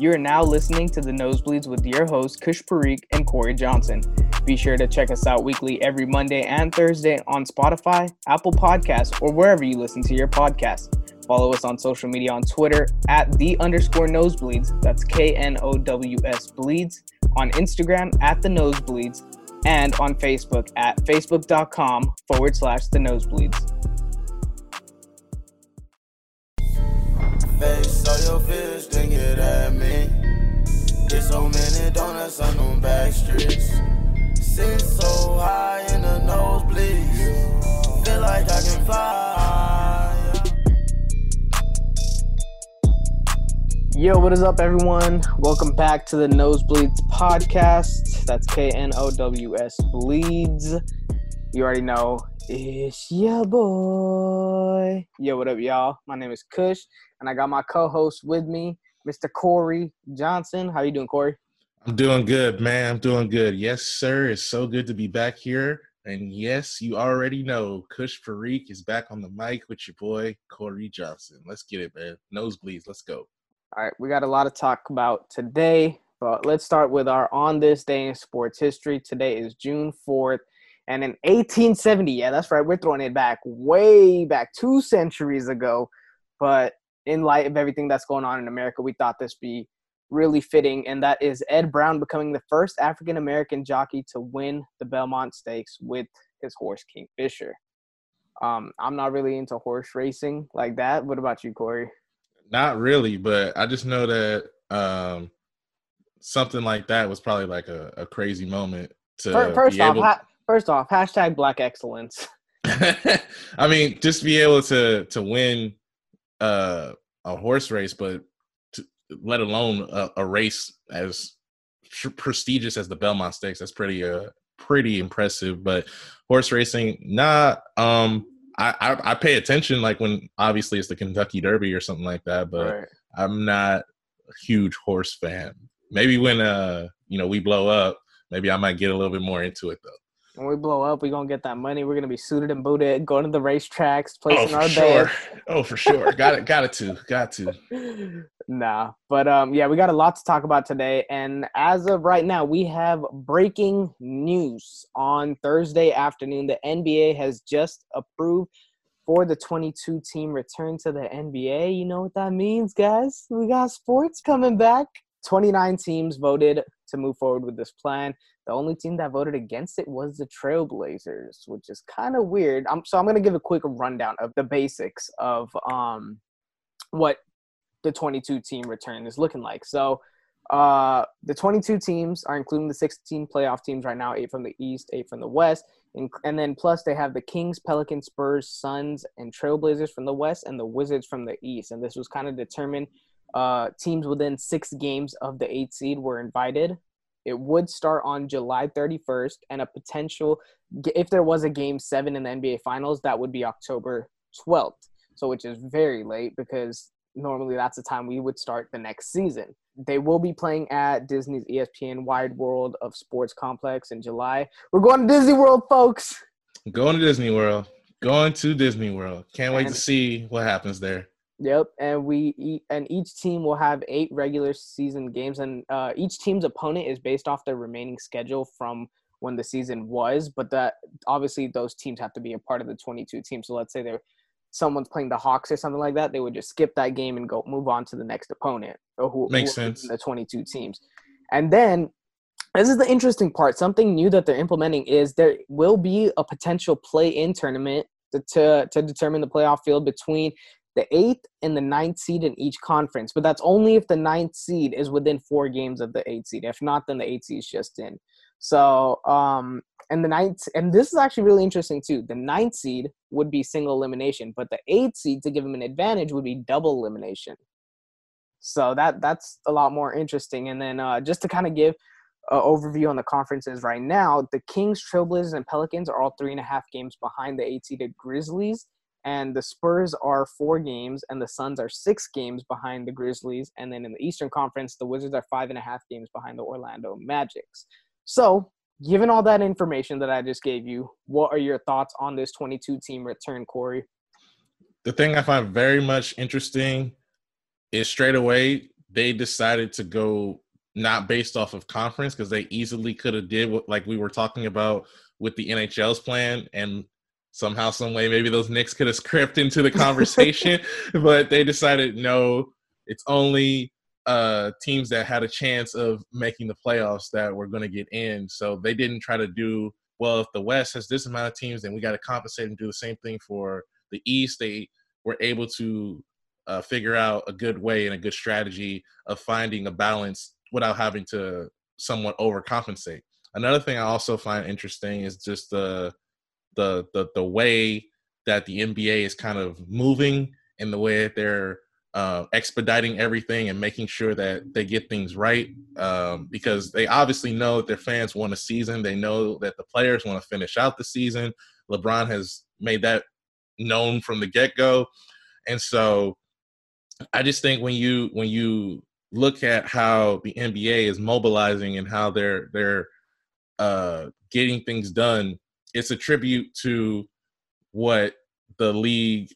You are now listening to the Knowsbleeds with your hosts, Kush Parikh and Cory Johnson. Be sure to check us out weekly every Monday and Thursday on Spotify, Apple Podcasts, or wherever you listen to your podcasts. Follow us on social media on Twitter at the underscore knowsbleeds. That's K N O W S bleeds. On Instagram at the knowsbleeds. And on Facebook at facebook.com forward slash the knowsbleeds. Face all your fears, then get at me. Get so many donuts on them back streets. Sit so high in the nosebleeds. Feel like I can fly. Yo, what is up, everyone? Welcome back to the Knowsbleeds podcast. That's K N O W S Bleeds. You already know it's your boy. Yo, what up, y'all? My name is Kush, and I got my co-host with me, Mr. Cory Johnson. How you doing, Cory? I'm doing good, man. I'm doing good. Yes, sir. It's so good to be back here. And yes, you already know Kush Parikh is back on the mic with your boy Cory Johnson. Let's get it, man. Knowsbleeds. Let's go. All right, we got a lot to talk about today, but let's start with our on this day in sports history. Today is June 4th, and in 1870, yeah, that's right, we're throwing it back way back two centuries ago. But in light of everything that's going on in America, we thought this be really fitting, and that is Ed Brown becoming the first African American jockey to win the Belmont Stakes with his horse Kingfisher. Um, I'm not really into horse racing like that. What about you, Cory? Not really, but I just know that um, something like that was probably like a, a crazy moment to Fir- First be off, able. ha- first off, hashtag Black Excellence. I mean, just be able to to win uh, a horse race, but to, let alone a, a race as prestigious as the Belmont Stakes. That's pretty uh pretty impressive. But horse racing, nah. Um, I, I I pay attention like when obviously it's the Kentucky Derby or something like that, but Right. I'm not a huge horse fan. Maybe when uh you know we blow up, maybe I might get a little bit more into it though. When we blow up, we're gonna get that money. We're gonna be suited and booted, going to the racetracks, Oh placing for our sure. Oh for sure. got it. Got it to. Got to. nah, but um, yeah, we got a lot to talk about today, and as of right now, we have breaking news on Thursday afternoon. The NBA has just approved for the 22 team return to the NBA. You know what that means, guys? We got sports coming back. 29 teams voted to move forward with this plan. The only team that voted against it was the Trailblazers, which is kind of weird. I'm, so I'm going to give a quick rundown of the basics of um, what the 22 team return is looking like. So uh, the 22 teams are including the 16 playoff teams right now, eight from the East, eight from the West. And, and then plus they have the Kings, Pelicans, Spurs, Suns, and Trailblazers from the West and the Wizards from the East. And this was kind of determined uh, teams within six games of the eight seed were invited. It would start on July 31st, and a potential, if there was a game seven in the NBA Finals, that would be October 12th. So, which is very late because normally that's the time we would start the next season. They will be playing at Disney's ESPN Wide World of Sports Complex in July. We're going to Disney World, folks. Going to Disney World. Going to Disney World. Can't wait And- to see what happens there. Yep, and we and each team will have eight regular season games, and uh, each team's opponent is based off their remaining schedule from when the season was. But that obviously those teams have to be a part of the 22 teams. So let's say they're someone's playing the Hawks or something like that, they would just skip that game and go move on to the next opponent or who Makes who sense. The 22 teams, and then this is the interesting part. Something new that they're implementing is there will be a potential play-in tournament to to, to determine the playoff field between the eighth and the ninth seed in each conference. But that's only if the ninth seed is within four games of the eighth seed. If not, then the eighth seed is just in. So, um, and the ninth, and this is actually really interesting too. The ninth seed would be single elimination, but the eighth seed to give them an advantage would be double elimination. So that that's a lot more interesting. And then uh, just to kind of give an overview on the conferences right now, the Kings, Trailblazers, and Pelicans are all three and a half games behind the eight seeded Grizzlies and the Spurs are four games, and the Suns are six games behind the Grizzlies. And then in the Eastern Conference, the Wizards are five and a half games behind the Orlando Magics. So, given all that information that I just gave you, what are your thoughts on this 22 team return, Cory? The thing I find very much interesting is straight away they decided to go not based off of conference because they easily could have did what like we were talking about with the NHL's plan and somehow some way maybe those Knicks could have crept into the conversation but they decided no it's only uh teams that had a chance of making the playoffs that were going to get in so they didn't try to do well if the west has this amount of teams then we got to compensate and do the same thing for the east they were able to uh, figure out a good way and a good strategy of finding a balance without having to somewhat overcompensate. Another thing I also find interesting is just the the the the way that the NBA is kind of moving and the way that they're uh, expediting everything and making sure that they get things right um, because they obviously know that their fans want a season. They know that the players want to finish out the season. LeBron has made that known from the get go, and so I just think when you when you look at how the NBA is mobilizing and how they're they're uh, getting things done, it's a tribute to what the league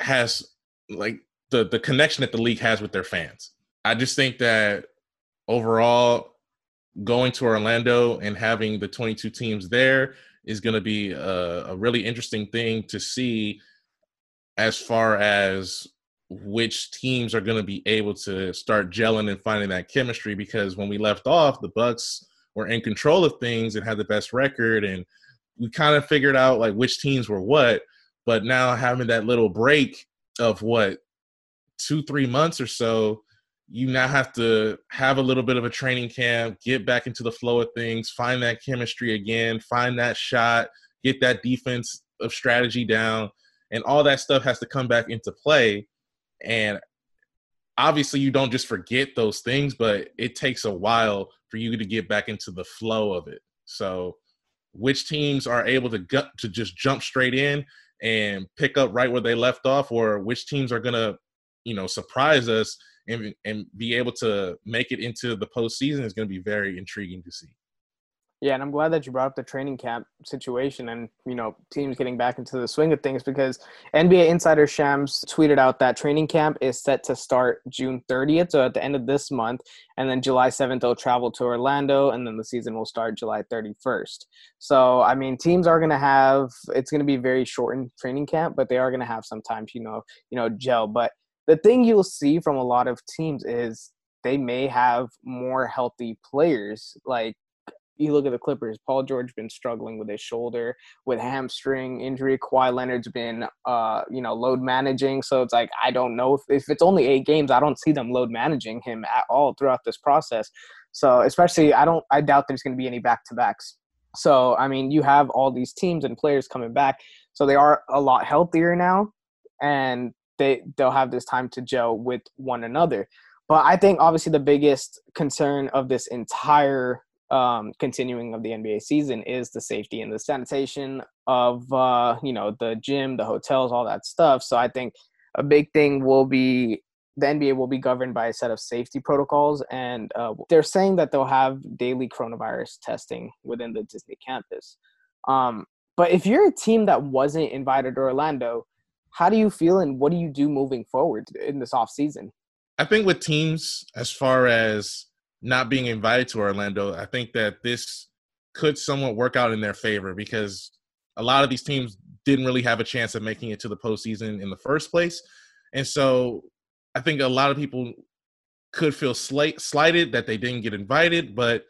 has like the the connection that the league has with their fans. I just think that overall going to Orlando and having the 22 teams there is going to be a, a, really interesting thing to see as far as which teams are going to be able to start gelling and finding that chemistry because when we left off the bucks were in control of things and had the best record and we kind of figured out like which teams were what but now having that little break of what two three months or so you now have to have a little bit of a training camp get back into the flow of things find that chemistry again find that shot get that defense of strategy down and all that stuff has to come back into play and obviously, you don't just forget those things, but it takes a while for you to get back into the flow of it. So, which teams are able to gut to just jump straight in and pick up right where they left off, or which teams are gonna, you know, surprise us and and be able to make it into the postseason is going to be very intriguing to see. Yeah, and I'm glad that you brought up the training camp situation and you know teams getting back into the swing of things because NBA insider Shams tweeted out that training camp is set to start June 30th, so at the end of this month, and then July 7th they'll travel to Orlando, and then the season will start July 31st. So I mean, teams are going to have it's going to be very shortened training camp, but they are going to have some time you know you know gel. But the thing you'll see from a lot of teams is they may have more healthy players like you look at the Clippers, Paul George been struggling with his shoulder, with hamstring injury. Kawhi Leonard's been, uh, you know, load managing. So it's like I don't know if, if it's only eight games, I don't see them load managing him at all throughout this process. So especially, I don't, I doubt there's going to be any back to backs. So I mean, you have all these teams and players coming back, so they are a lot healthier now, and they they'll have this time to gel with one another. But I think obviously the biggest concern of this entire um, continuing of the NBA season is the safety and the sanitation of uh, you know the gym, the hotels, all that stuff. So I think a big thing will be the NBA will be governed by a set of safety protocols, and uh, they're saying that they'll have daily coronavirus testing within the Disney campus. Um, but if you're a team that wasn't invited to Orlando, how do you feel and what do you do moving forward in this off season? I think with teams, as far as not being invited to Orlando, I think that this could somewhat work out in their favor because a lot of these teams didn't really have a chance of making it to the postseason in the first place. And so I think a lot of people could feel slight, slighted that they didn't get invited, but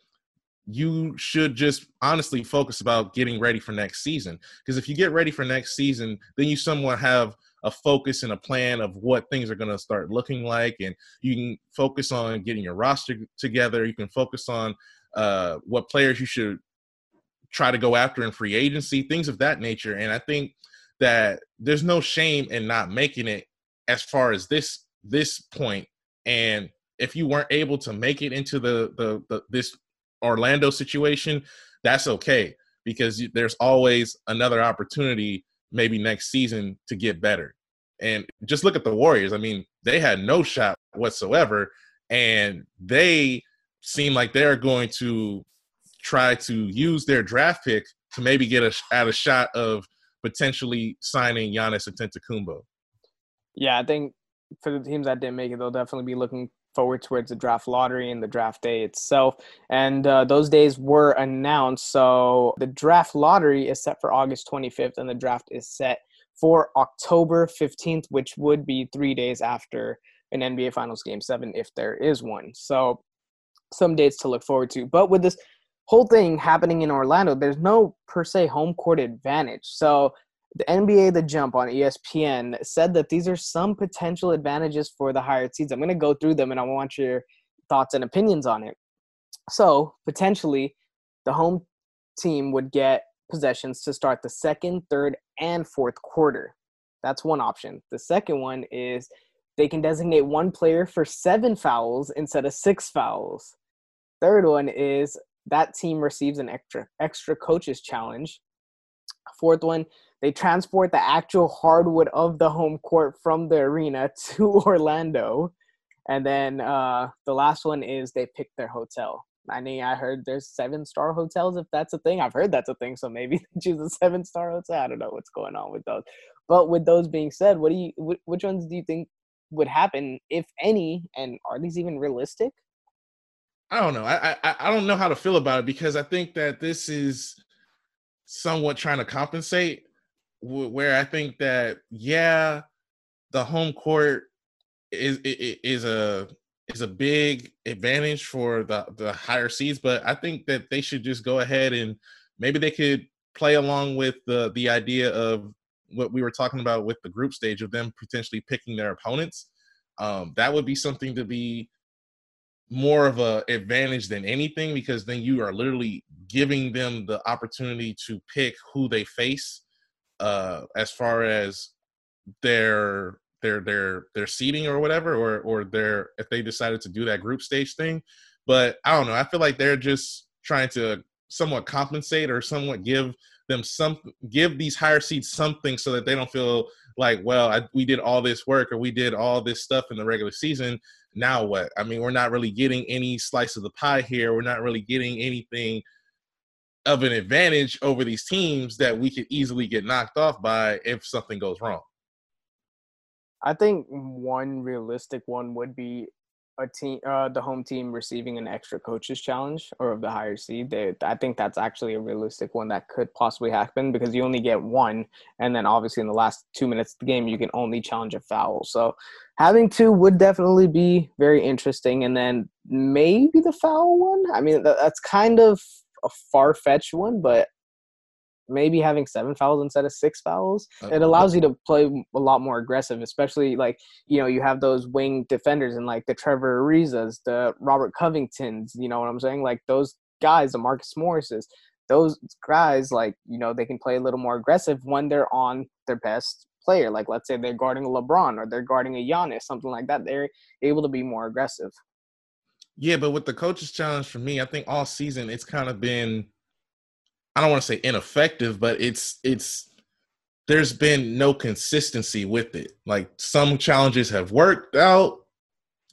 you should just honestly focus about getting ready for next season. Because if you get ready for next season, then you somewhat have a focus and a plan of what things are going to start looking like and you can focus on getting your roster together. You can focus on uh, what players you should try to go after in free agency things of that nature. And i think that there's no shame in not making it as far as this this point. And if you weren't able to make it into the the, the this orlando situation that's okay because there's always another opportunity maybe next season to get better. And just look at the Warriors. I mean, they had no shot whatsoever, and they seem like they're going to try to use their draft pick to maybe get a, at a shot of potentially signing Giannis Antetokounmpo. Yeah, I think for the teams that didn't make it, they'll definitely be looking forward towards the draft lottery and the draft day itself. And uh, those days were announced. So the draft lottery is set for August 25th, and the draft is set for October 15th, which would be three days after an NBA Finals Game 7 if there is one. So some dates to look forward to. But with this whole thing happening in Orlando, there's no per se home court advantage. So the NBA The Jump on ESPN said that these are some potential advantages for the higher seeds. I'm going to go through them and I want your thoughts and opinions on it. So, potentially, the home team would get possessions to start the second, third, and fourth quarter. That's one option. The second one is they can designate one player for seven fouls instead of six fouls. Third one is that team receives an extra extra coaches challenge. Fourth one, they transport the actual hardwood of the home court from the arena to Orlando. And then uh, the last one is they pick their hotel. I mean, I heard there's seven star hotels if that's a thing. I've heard that's a thing, so maybe they choose a seven star hotel. I don't know what's going on with those. But with those being said, what do you which ones do you think would happen, if any, and are these even realistic? I don't know. I, I I don't know how to feel about it because I think that this is somewhat trying to compensate where I think that yeah, the home court is is a is a big advantage for the the higher seeds, but I think that they should just go ahead and maybe they could play along with the the idea of what we were talking about with the group stage of them potentially picking their opponents. Um, that would be something to be more of a advantage than anything because then you are literally giving them the opportunity to pick who they face uh, as far as their their their their seating or whatever, or or their if they decided to do that group stage thing. But I don't know. I feel like they're just trying to somewhat compensate or somewhat give them some give these higher seeds something so that they don't feel like well I, we did all this work or we did all this stuff in the regular season now what i mean we're not really getting any slice of the pie here we're not really getting anything of an advantage over these teams that we could easily get knocked off by if something goes wrong. I think one realistic one would be a team, uh, the home team receiving an extra coaches challenge or of the higher seed. They, I think that's actually a realistic one that could possibly happen because you only get one, and then obviously in the last two minutes of the game you can only challenge a foul. So having two would definitely be very interesting. And then maybe the foul one. I mean, that's kind of a far fetched one, but maybe having seven fouls instead of six fouls it allows you to play a lot more aggressive especially like you know you have those wing defenders and like the trevor arizas the robert covingtons you know what i'm saying? Like those guys the marcus morris's those guys like you know they can play a little more aggressive when they're on their best player. Like let's say they're guarding a lebron or they're guarding a Giannis, something like that they're able to be more aggressive yeah, but with the coaches challenge for me, I think all season it's kind of been I don't want to say ineffective, but it's it's there's been no consistency with it. Like some challenges have worked out,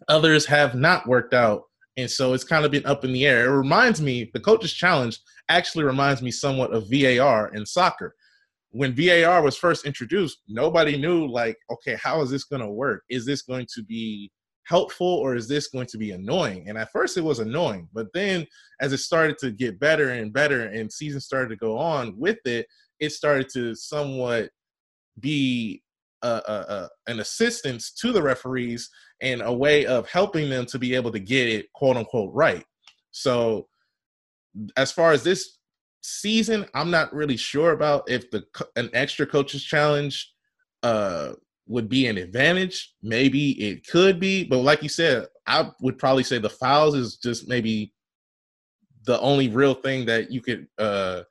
others have not worked out. And so it's kind of been up in the air. It reminds me, the coaches challenge actually reminds me somewhat of VAR in soccer. When VAR was first introduced, nobody knew like, okay, how is this going to work? Is this going to be helpful or is this going to be annoying? And at first it was annoying, but then as it started to get better and better and season started to go on with it, it started to somewhat be an assistance to the referees and a way of helping them to be able to get it quote unquote right. So as far as this season, I'm not really sure about if the an extra coaches challenge uh would be an advantage. Maybe it could be, but like you said, I would probably say the fouls is just maybe the only real thing that you could uh,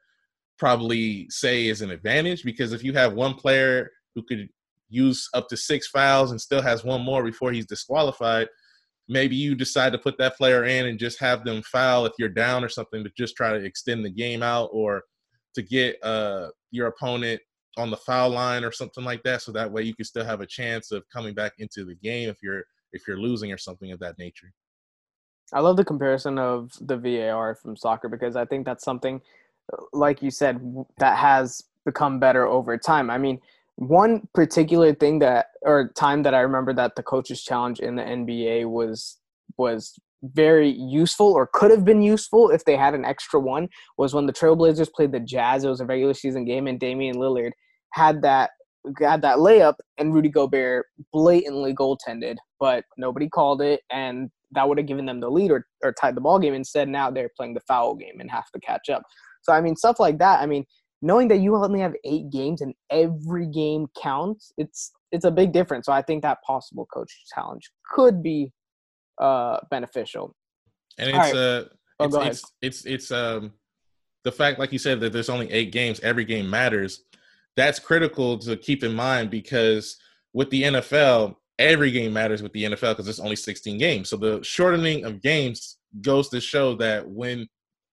probably say is an advantage because if you have one player who could use up to six fouls and still has one more before he's disqualified, maybe you decide to put that player in and just have them foul if you're down or something to just try to extend the game out or to get uh, your opponent on the foul line or something like that so that way you can still have a chance of coming back into the game if you're if you're losing or something of that nature. I love the comparison of the var from soccer because i think that's something like you said that has become better over time. I mean one particular thing that or time that i remember that the coaches challenge in the nba was was very useful or could have been useful if they had an extra one was when the Trailblazers played the Jazz. It was a regular season game, and Damian Lillard had that had that layup, and Rudy Gobert blatantly goaltended, but nobody called it, and that would have given them the lead or, or tied the ball game. Instead, now they're playing the foul game and have to catch up. So I mean, stuff like that. I mean, knowing that you only have eight games and every game counts, it's it's a big difference. So I think that possible coach challenge could be uh, beneficial. And it's right. uh, oh, it's, it's, it's it's um the fact, like you said, that there's only eight games. Every game matters. That's critical to keep in mind because with the NFL, every game matters with the NFL because it's only 16 games. So the shortening of games goes to show that when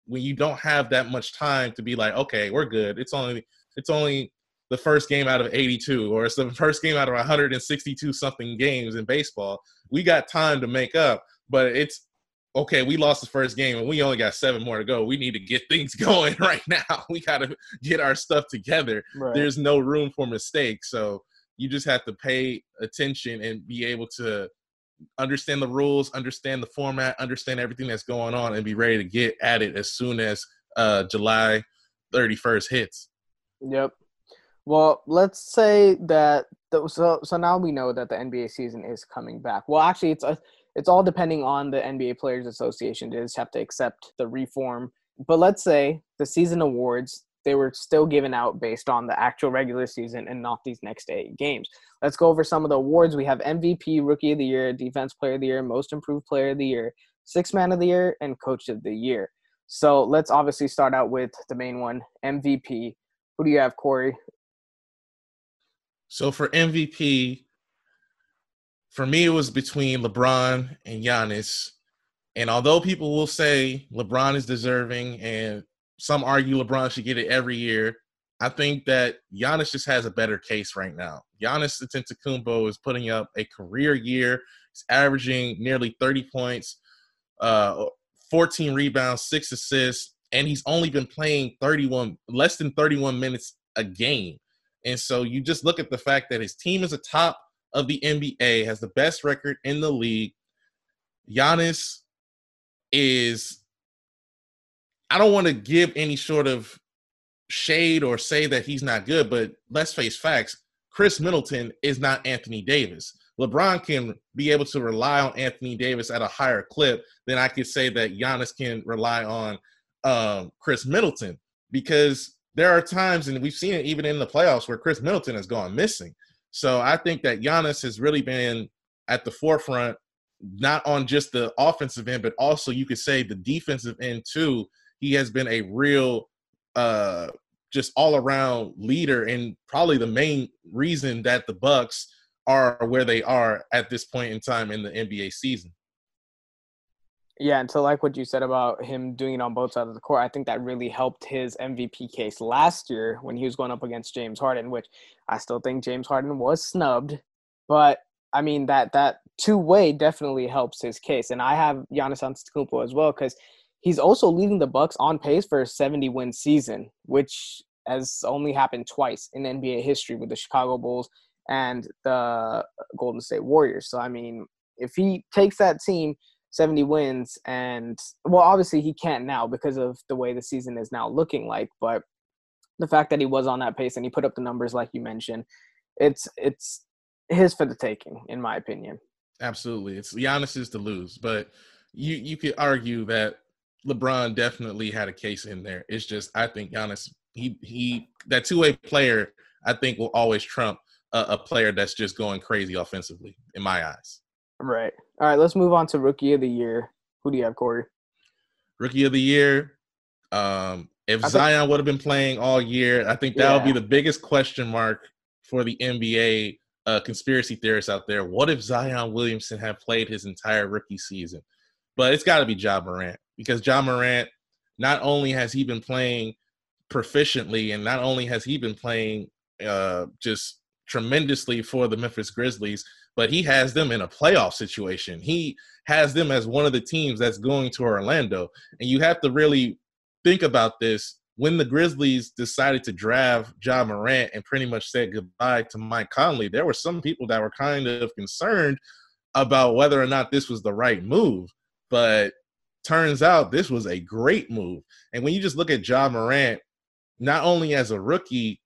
when you don't have that much time to be like, okay, we're good. It's only it's only the first game out of 82 or it's the first game out of 162 something games in baseball. We got time to make up, but it's okay, we lost the first game and we only got seven more to go. We need to get things going right now. We got to get our stuff together. Right. There's no room for mistakes. So you just have to pay attention and be able to understand the rules, understand the format, understand everything that's going on, and be ready to get at it as soon as uh, July 31st hits. Yep. Well, let's say that the, so so now we know that the NBA season is coming back. Well, actually, it's a it's all depending on the NBA Players Association. They just have to accept the reform. But let's say the season awards they were still given out based on the actual regular season and not these next eight games. Let's go over some of the awards. We have MVP, Rookie of the Year, Defense Player of the Year, Most Improved Player of the Year, Six Man of the Year, and Coach of the Year. So let's obviously start out with the main one, MVP. Who do you have, Cory? So for MVP, for me, it was between LeBron and Giannis. And although people will say LeBron is deserving and some argue LeBron should get it every year. I think that Giannis just has a better case right now. Giannis Antetokounmpo is putting up a career year. He's averaging nearly 30 points, uh, 14 rebounds, six assists, and he's only been playing 31, less than 31 minutes a game. And so you just look at the fact that his team is the top of the NBA, has the best record in the league. Giannis is I don't want to give any sort of shade or say that he's not good, but let's face facts. Khris Middleton is not Anthony Davis. LeBron can be able to rely on Anthony Davis at a higher clip than I could say that Giannis can rely on um, Khris Middleton because there are times, and we've seen it even in the playoffs, where Khris Middleton has gone missing. So I think that Giannis has really been at the forefront, not on just the offensive end, but also you could say the defensive end too, he has been a real uh just all around leader and probably the main reason that the Bucks are where they are at this point in time in the NBA season. Yeah, and so like what you said about him doing it on both sides of the court, I think that really helped his MVP case last year when he was going up against James Harden, which I still think James Harden was snubbed, but I mean that that two way definitely helps his case, and I have Giannis Antetokounmpo as well because He's also leading the Bucks on pace for a 70 win season, which has only happened twice in NBA history with the Chicago Bulls and the Golden State Warriors. So I mean, if he takes that team 70 wins and well obviously he can't now because of the way the season is now looking like, but the fact that he was on that pace and he put up the numbers like you mentioned, it's it's his for the taking in my opinion. Absolutely. It's Giannis's to lose, but you you could argue that LeBron definitely had a case in there. It's just I think Giannis he he that two way player I think will always trump a, a, player that's just going crazy offensively in my eyes. Right. All right. Let's move on to rookie of the year. Who do you have, Cory? Rookie of the year. Um, if I Zion would have been playing all year, I think that would be the biggest question mark for the NBA uh, conspiracy theorists out there. What if Zion Williamson had played his entire rookie season? But it's got to be Ja Morant because Ja Morant, not only has he been playing proficiently, and not only has he been playing uh, just tremendously for the Memphis Grizzlies, but he has them in a playoff situation. He has them as one of the teams that's going to Orlando. And you have to really think about this. When the Grizzlies decided to draft Ja Morant and pretty much said goodbye to Mike Conley, there were some people that were kind of concerned about whether or not this was the right move, but turns out this was a great move. And when you just look at Ja Morant, not only as a rookie,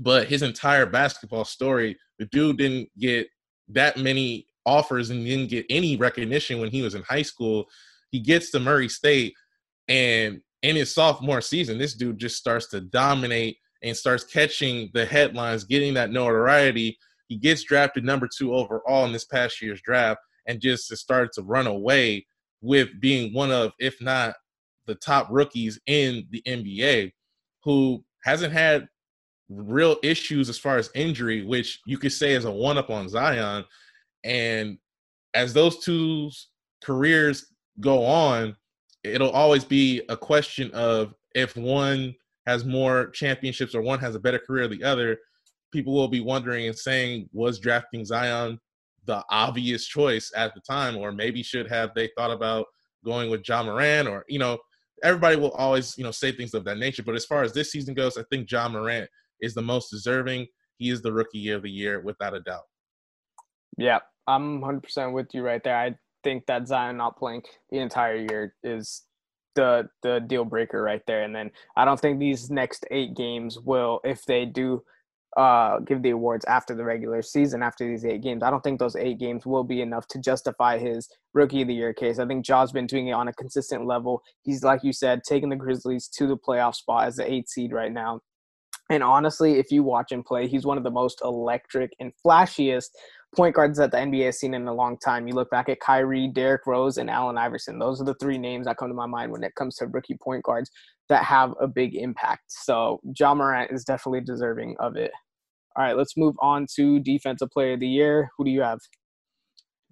but his entire basketball story, the dude didn't get that many offers and didn't get any recognition when he was in high school. He gets to Murray State, and in his sophomore season, this dude just starts to dominate and starts catching the headlines, getting that notoriety. He gets drafted number two overall in this past year's draft and just started to run away with being one of, if not the top rookies in the NBA, who hasn't had real issues as far as injury, which you could say is a one up on Zion. And as those two careers go on, it'll always be a question of if one has more championships or one has a better career than the other, people will be wondering and saying, was drafting Zion the obvious choice at the time, or maybe should have they thought about going with Ja Morant, or you know, everybody will always you know say things of that nature. But as far as this season goes, I think Ja Morant is the most deserving. He is the rookie of the year without a doubt. Yeah, I'm 100% with you right there. I think that Zion not playing the entire year is the the deal breaker right there. And then I don't think these next eight games will, if they do uh, give the awards after the regular season, after these eight games, I don't think those eight games will be enough to justify his rookie of the year case. I think Ja's been doing it on a consistent level. He's like you said, taking the Grizzlies to the playoff spot as the eight seed right now. And honestly, if you watch him play, he's one of the most electric and flashiest point guards that the NBA has seen in a long time. You look back at Kyrie, Derrick Rose, and Allen Iverson. Those are the three names that come to my mind when it comes to rookie point guards that have a big impact. So Ja Morant is definitely deserving of it. All right, let's move on to defensive player of the year. Who do you have?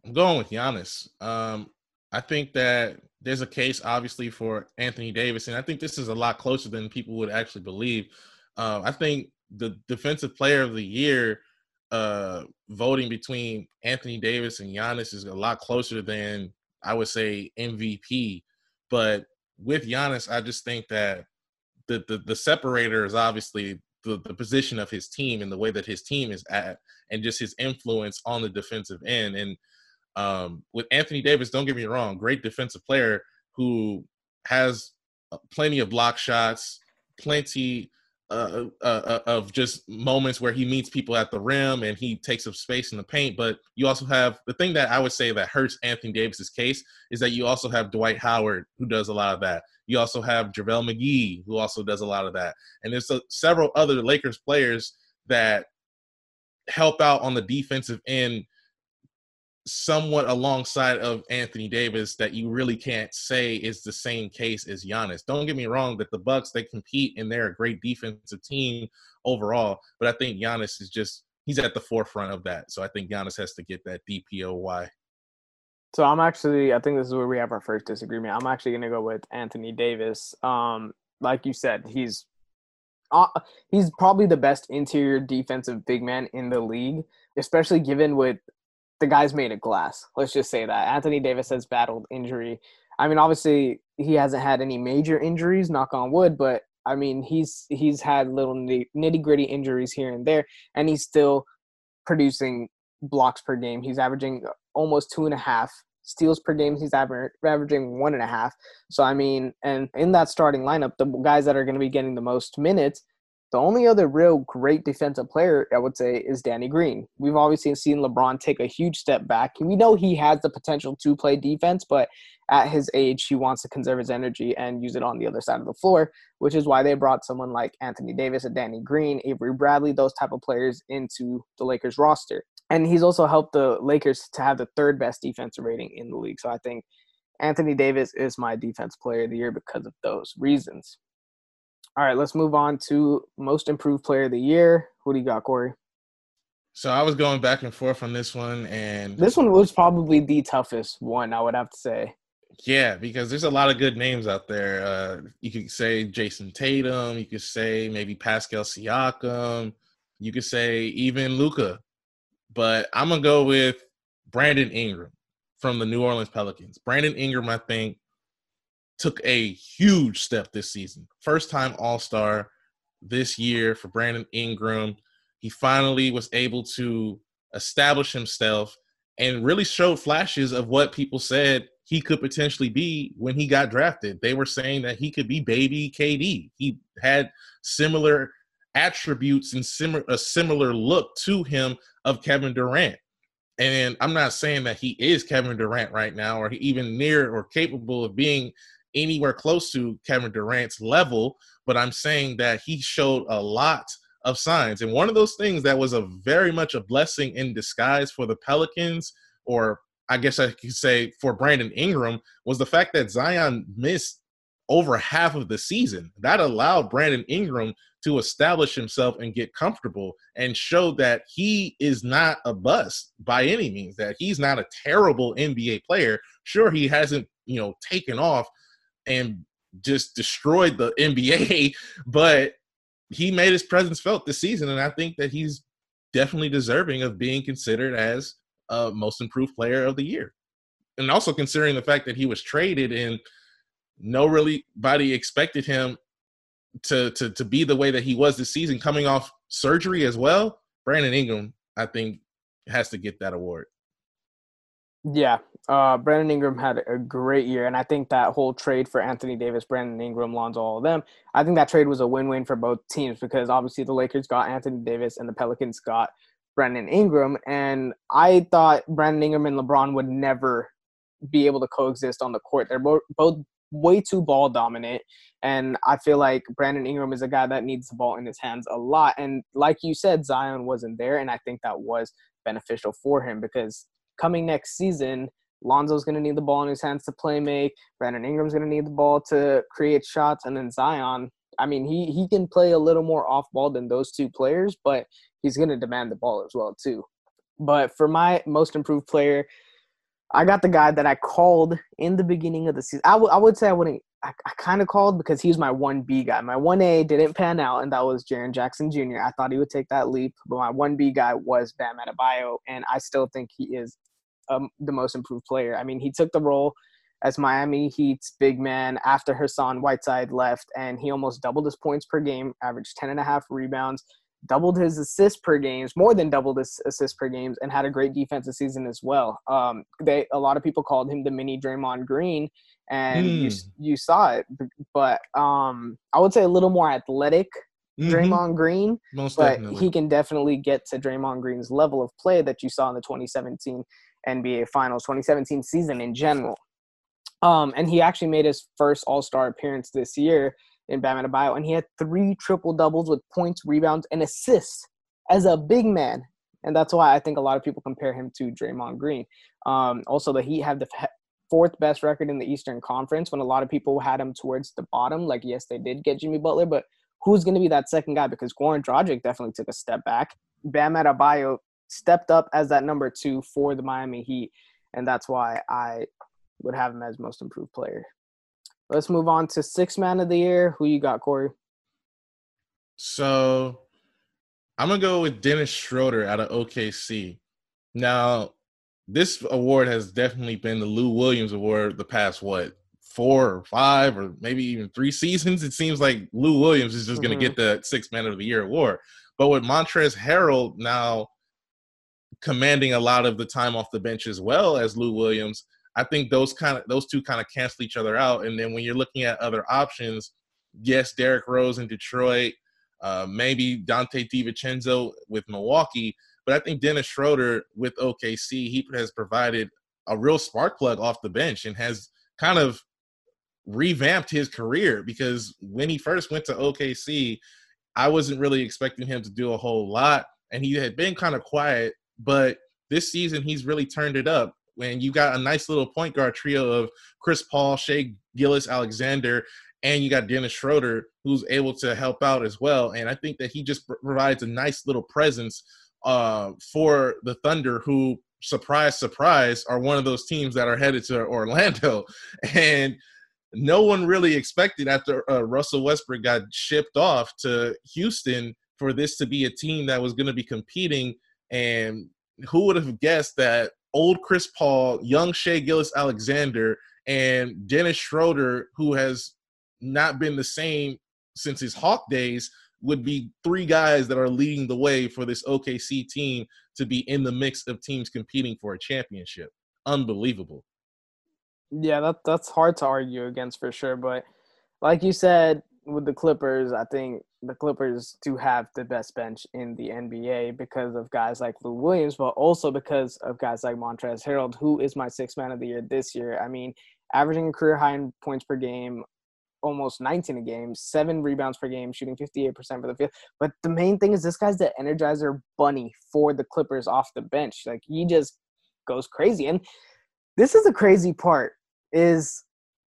I'm going with Giannis. Um, I think that there's a case obviously for Anthony Davis, and I think this is a lot closer than people would actually believe. Uh, I think the defensive player of the year uh, voting between Anthony Davis and Giannis is a lot closer than I would say MVP. But with Giannis, I just think that the the, the separator is obviously the, the position of his team and the way that his team is at and just his influence on the defensive end. And um, with Anthony Davis, don't get me wrong, great defensive player who has uh, plenty of block shots, plenty uh, uh, uh, of just moments where he meets people at the rim and he takes up space in the paint. But you also have the thing that I would say that hurts Anthony Davis's case is that you also have Dwight Howard who does a lot of that. You also have JaVale McGee who also does a lot of that, and there's a, several other Lakers players that help out on the defensive end somewhat alongside of Anthony Davis that you really can't say is the same case as Giannis. Don't get me wrong that the Bucks they compete and they're a great defensive team overall, but I think Giannis is just he's at the forefront of that. So I think Giannis has to get that DPOY. So I'm actually I think this is where we have our first disagreement. I'm actually going to go with Anthony Davis. Um like you said, he's uh, he's probably the best interior defensive big man in the league, especially given with the guy's made of glass. Let's just say that. Anthony Davis has battled injury. I mean, obviously he hasn't had any major injuries, knock on wood, but I mean, he's he's had little nitty gritty injuries here and there, and he's still producing blocks per game. He's averaging almost two and a half steals per game. He's aver- averaging one and a half. So I mean, and in that starting lineup, the guys that are going to be getting the most minutes the only other real great defensive player, I would say, is Danny Green. We've obviously seen LeBron take a huge step back. We know he has the potential to play defense, but at his age, he wants to conserve his energy and use it on the other side of the floor, which is why they brought someone like Anthony Davis and Danny Green, Avery Bradley, those type of players into the Lakers roster. And he's also helped the Lakers to have the third best defensive rating in the league. So I think Anthony Davis is my defense player of the year because of those reasons. All right, let's move on to most improved player of the year. Who do you got, Cory? So I was going back and forth on this one, and this one was probably the toughest one, I would have to say. Yeah, because there's a lot of good names out there. Uh, you could say Jayson Tatum. You could say maybe Pascal Siakam. You could say even Luka. But I'm gonna go with Brandon Ingram from the New Orleans Pelicans. Brandon Ingram, I think, took a huge step this season. First time All Star this year for Brandon Ingram. He finally was able to establish himself and really showed flashes of what people said he could potentially be when he got drafted. They were saying that he could be baby KD. He had similar attributes and similar a similar look to him of Kevin Durant. And I'm not saying that he is Kevin Durant right now or even near or capable of being anywhere close to Kevin Durant's level, but I'm saying that he showed a lot of signs. And one of those things that was a very much a blessing in disguise for the Pelicans, or I guess I could say for Brandon Ingram, was the fact that Zion missed over half of the season. That allowed Brandon Ingram to establish himself and get comfortable and show that he is not a bust by any means, that he's not a terrible NBA player. Sure, he hasn't, you know, taken off and just destroyed the NBA, but he made his presence felt this season, and I think that he's definitely deserving of being considered as a most improved player of the year. And also considering the fact that he was traded and no really body expected him to to to be the way that he was this season, coming off surgery as well. Brandon Ingram, I think, has to get that award. Yeah, uh, Brandon Ingram had a great year, and I think that whole trade for Anthony Davis, Brandon Ingram, Lonzo, all of them, I think that trade was a win-win for both teams because obviously the Lakers got Anthony Davis and the Pelicans got Brandon Ingram, and I thought Brandon Ingram and LeBron would never be able to coexist on the court. They're both, both way too ball dominant, and I feel like Brandon Ingram is a guy that needs the ball in his hands a lot. And like you said, Zion wasn't there, and I think that was beneficial for him because coming next season, Lonzo's going to need the ball in his hands to play make. Brandon Ingram's going to need the ball to create shots, and then Zion. I mean, he he can play a little more off ball than those two players, but he's going to demand the ball as well too. But for my most improved player, I got the guy that I called in the beginning of the season. I, w- I would say I wouldn't. I, I kind of called because he was my one B guy. My one A didn't pan out, and that was Jaren Jackson Jr. I thought he would take that leap, but my one B guy was Bam Adebayo, and I still think he is um, the most improved player. I mean, he took the role as Miami Heat's big man after Hassan Whiteside left, and he almost doubled his points per game, averaged 10 and a half rebounds, doubled his assists per games, more than doubled his assists per games, and had a great defensive season as well. Um, they a lot of people called him the mini Draymond Green, and mm. you hmm. you saw it, but um, I would say a little more athletic. Mm-hmm. Draymond Green, Most but definitely. he can definitely get to Draymond Green's level of play that you saw in the 2017 NBA Finals 2017 season in general. Um, and he actually made his first All Star appearance this year in Bam Adebayo, and he had three triple doubles with points, rebounds, and assists as a big man. And that's why I think a lot of people compare him to Draymond Green. Um, also, the Heat have the fourth best record in the Eastern Conference when a lot of people had him towards the bottom. Like, yes, they did get Jimmy Butler, but who's going to be that second guy? Because Goran Dragic definitely took a step back. Bam Adebayo stepped up as that number two for the Miami Heat, and that's why I would have him as most improved player. Let's move on to six man of the year. Who you got, Cory? So I'm gonna go with Dennis Schroeder out of OKC. Now, this award has definitely been the Lou Williams Award the past what four or five or maybe even three seasons. It seems like Lou Williams is just mm-hmm. gonna get the six man of the year award. But with Montrezl Harrell now commanding a lot of the time off the bench as well as Lou Williams. I think those kind of those two kind of cancel each other out. And then when you're looking at other options, yes, Derrick Rose in Detroit, uh, maybe Donte DiVincenzo with Milwaukee, but I think Dennis Schroeder with OKC, he has provided a real spark plug off the bench and has kind of revamped his career because when he first went to OKC, I wasn't really expecting him to do a whole lot, and he had been kind of quiet but this season, he's really turned it up. When you got a nice little point guard trio of Chris Paul, Shai Gilgeous, Alexander, and you got Dennis Schroeder, who's able to help out as well. And I think that he just provides a nice little presence uh, for the Thunder, who, surprise, surprise, are one of those teams that are headed to Orlando. And no one really expected after uh, Russell Westbrook got shipped off to Houston for this to be a team that was going to be competing and who would have guessed that old Chris Paul, young Shai Gilgeous Alexander, and Dennis Schroeder, who has not been the same since his Hawk days, would be three guys that are leading the way for this OKC team to be in the mix of teams competing for a championship. Unbelievable. Yeah, that that's hard to argue against for sure. But like you said, with the Clippers, I think the Clippers do have the best bench in the NBA because of guys like Lou Williams, but also because of guys like Montrezl Harrell, who is my sixth man of the year this year. I mean, averaging a career high in points per game, almost 19 a game, seven rebounds per game, shooting 58% for the field. But the main thing is this guy's the energizer bunny for the Clippers off the bench. Like he just goes crazy. And this is the crazy part is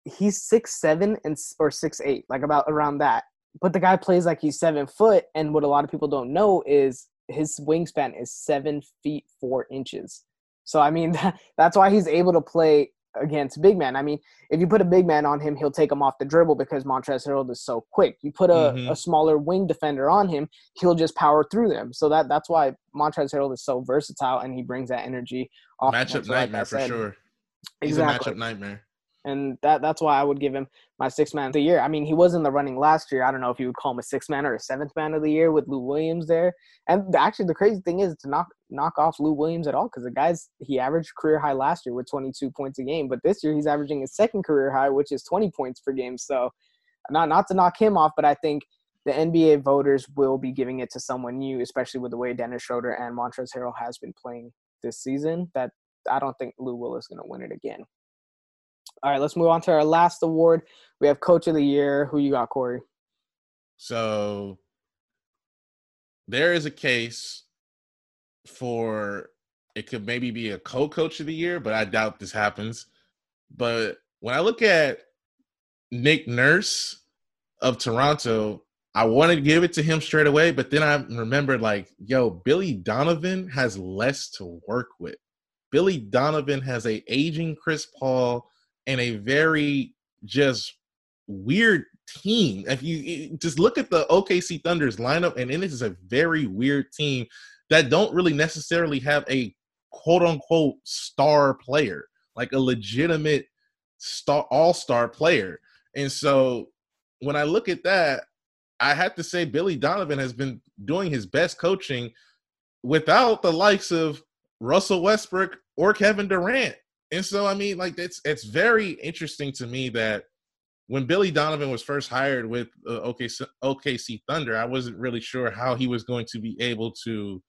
he's six seven and or six eight, like about around that. But the guy plays like he's seven foot, and what a lot of people don't know is his wingspan is seven feet four inches. So I mean, that, that's why he's able to play against big man. I mean, if you put a big man on him, he'll take him off the dribble because Montrezl Harrell is so quick. You put a, mm-hmm. a smaller wing defender on him, he'll just power through them. So that that's why Montrezl Harrell is so versatile and he brings that energy. Off matchup nightmare like for sure. He's exactly. a matchup nightmare and that that's why I would give him my sixth man of the year. I mean, he was in the running last year. I don't know if you would call him a sixth man or a seventh man of the year with Lou Williams there. And actually, the crazy thing is to knock knock off Lou Williams at all because the guy's he averaged career high last year with 22 points a game, but this year he's averaging his second career high, which is 20 points per game. So, not not to knock him off, but I think the NBA voters will be giving it to someone new, especially with the way Dennis Schroeder and Montrezl Harrell has been playing this season. That I don't think Lou Will is going to win it again. All right, let's move on to our last award. We have Coach of the Year. Who you got, Cory? So there is a case for it could maybe be a co-coach of the year, but I doubt this happens. But when I look at Nick Nurse of Toronto, I wanted to give it to him straight away, but then I remembered like, yo, Billy Donovan has less to work with. Billy Donovan has a aging Chris Paul and a very just weird team. If you just look at the OKC Thunder's lineup, and it is a very weird team that don't really necessarily have a quote unquote star player, like a legitimate star all star player. And so when I look at that, I have to say Billy Donovan has been doing his best coaching without the likes of Russell Westbrook or Kevin Durant. And so I mean, like it's it's very interesting to me that when Billy Donovan was first hired with uh, OKC, OKC Thunder, I wasn't really sure how he was going to be able to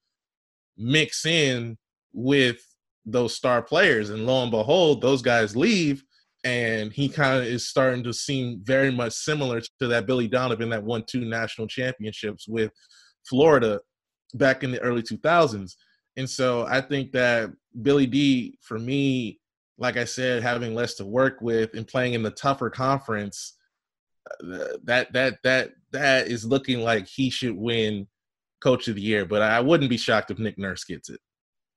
mix in with those star players. And lo and behold, those guys leave, and he kind of is starting to seem very much similar to that Billy Donovan that won two national championships with Florida back in the early 2000s. And so I think that Billy D, for me, like I said, having less to work with and playing in the tougher conference, uh, that that that that is looking like he should win Coach of the Year. But I wouldn't be shocked if Nick Nurse gets it.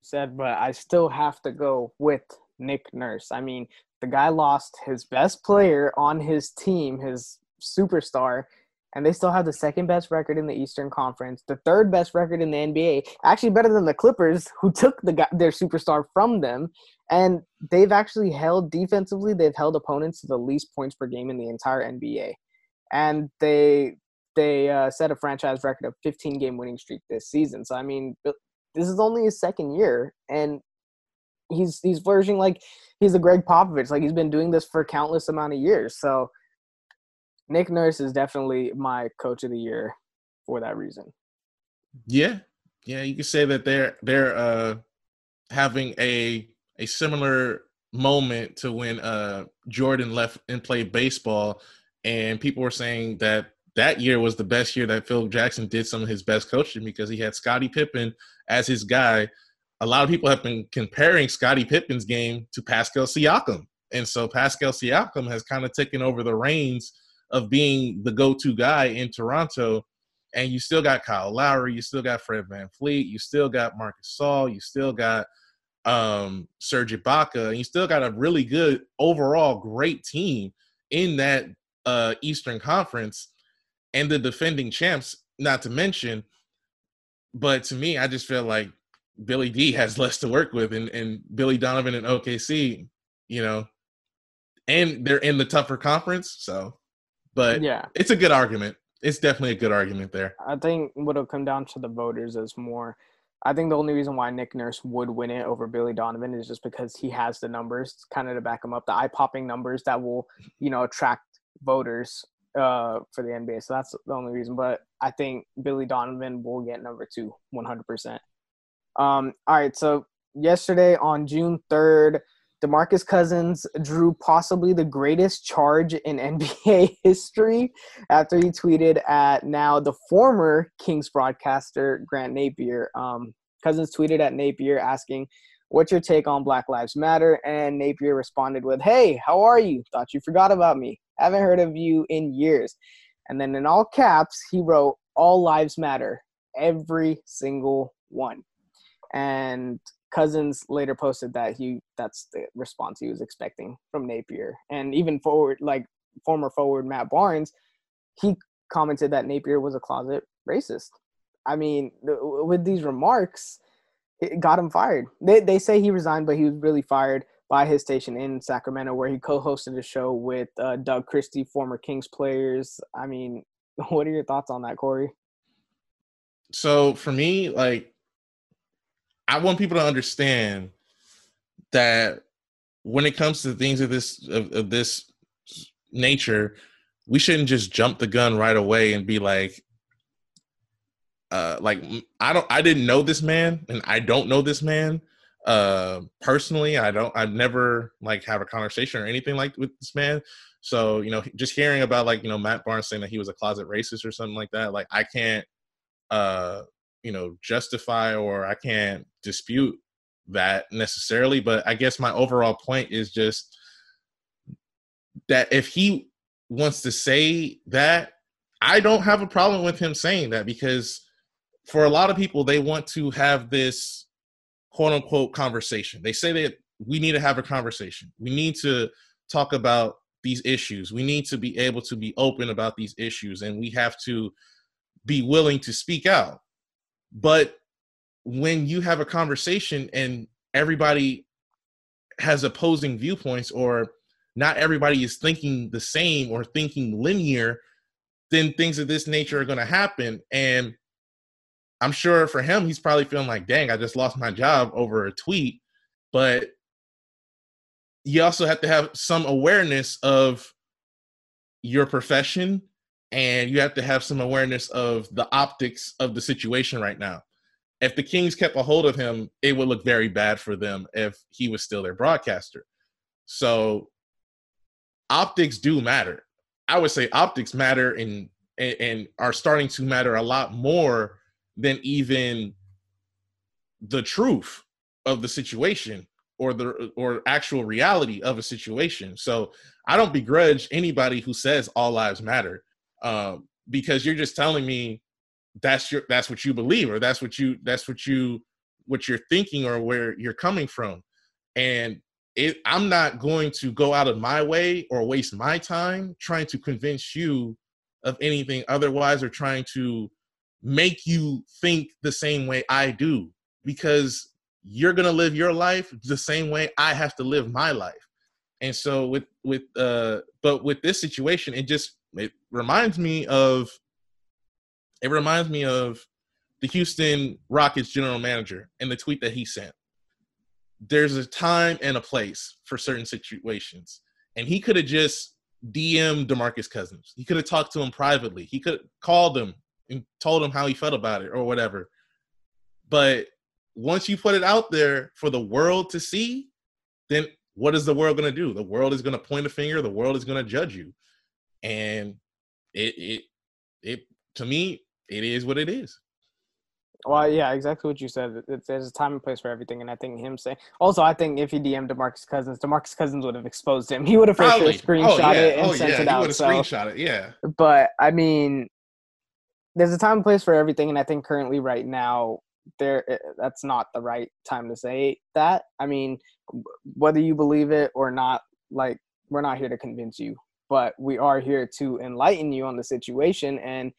Said, but I still have to go with Nick Nurse. I mean, the guy lost his best player on his team, his superstar, and they still have the second best record in the Eastern Conference, the third best record in the NBA, actually better than the Clippers, who took the their superstar from them. And they've actually held defensively, they've held opponents to the least points per game in the entire NBA, and they they uh, set a franchise record of 15 game winning streak this season. So I mean, this is only his second year, and he's he's flourishing like he's a Gregg Popovich. Like he's been doing this for countless amount of years. So Nick Nurse is definitely my coach of the year for that reason. Yeah. Yeah, you can say that they're they're uh having a a similar moment to when uh Jordan left and played baseball and people were saying that that year was the best year that Phil Jackson did some of his best coaching because he had Scottie Pippen as his guy. A lot of people have been comparing Scottie Pippen's game to Pascal Siakam. And so Pascal Siakam has kind of taken over the reins of being the go-to guy in Toronto. And you still got Kyle Lowry, you still got Fred VanVleet, you still got Marcus Gasol, you still got um Serge Ibaka, and you still got a really good overall great team in that uh Eastern Conference and the defending champs, not to mention. But to me, I just feel like Billy D has less to work with and, and Billy Donovan and OKC, you know, and they're in the tougher conference. So but yeah, it's a good argument. It's definitely a good argument there. I think what'll come down to the voters is more I think the only reason why Nick Nurse would win it over Billy Donovan is just because he has the numbers kind of to back him up, the eye popping numbers that will, you know, attract voters uh, for the NBA. So that's the only reason. But I think Billy Donovan will get number two, 100%. Um, all right. So yesterday on June 3rd, DeMarcus Cousins drew possibly the greatest charge in NBA history after he tweeted at now the former Kings broadcaster Grant Napear. Um, Cousins tweeted at Napear asking, What's your take on Black Lives Matter? And Napear responded with, Hey, how are you? Thought you forgot about me. Haven't heard of you in years. And then in all caps, he wrote, All lives matter. Every single one. And Cousins later posted that he that's the response he was expecting from Napear, And even forward like former forward Matt Barnes, he commented that Napear was a closet racist. I mean, with these remarks, it got him fired. They they say he resigned, but he was really fired by his station in Sacramento, where he co-hosted a show with uh, Doug Christie, former Kings players. I mean, what are your thoughts on that, Cory? So for me, like I want people to understand that when it comes to things of this of, of this nature, we shouldn't just jump the gun right away and be like, uh, like I don't, I didn't know this man, and I don't know this man uh personally. I don't i've never like have a conversation or anything like with this man. So you know just hearing about like you know matt barnes saying that he was a closet racist or something like that like i can't uh you know justify or i can't dispute that necessarily but i guess my overall point is just that if he wants to say that i don't have a problem with him saying that because for a lot of people they want to have this quote unquote conversation. They say that we need to have a conversation. We need to talk about these issues. We need to be able to be open about these issues and we have to be willing to speak out. But when you have a conversation and everybody has opposing viewpoints or not everybody is thinking the same or thinking linear then things of this nature are going to happen. And i'm sure for him he's probably feeling like dang i just lost my job over a tweet. But you also have to have some awareness of your profession and you have to have some awareness of the optics of the situation right now if the Kings kept a hold of him, it would look very bad for them if he was still their broadcaster. So optics do matter. I would say optics matter and and are starting to matter a lot more than even the truth of the situation or the or actual reality of a situation. So I don't begrudge anybody who says all lives matter, um, because you're just telling me that's your that's what you believe or that's what you that's what you what you're thinking or where you're coming from. And it i'm not going to go out of my way or waste my time trying to convince you of anything otherwise or trying to make you think the same way i do because you're going to live your life the same way i have to live my life. And so with with uh but with this situation it just it reminds me of it reminds me of the Houston Rockets general manager and the tweet that he sent. There's a time and a place for certain situations. And he could have just DM DeMarcus Cousins. He could have talked to him privately. He could have called him and told him how he felt about it or whatever. But once you put it out there for the world to see, then what is the world going to do? The world is going to point a finger. The world is going to judge you. And it, it, it, to me, it is what it is. Well, yeah, exactly what you said. It's, there's a time and place for everything, and I think him saying. Also, I think if he DM'd Demarcus Cousins, Demarcus Cousins would have exposed him. He would have for sure screenshot oh, yeah. it and oh, sent yeah. it out. He would have so. screenshot it, yeah. But I mean, there's a time and place for everything, and I think currently, right now, there eh, that's not the right time to say that. I mean, whether you believe it or not, like we're not here to convince you, but we are here to enlighten you on the situation and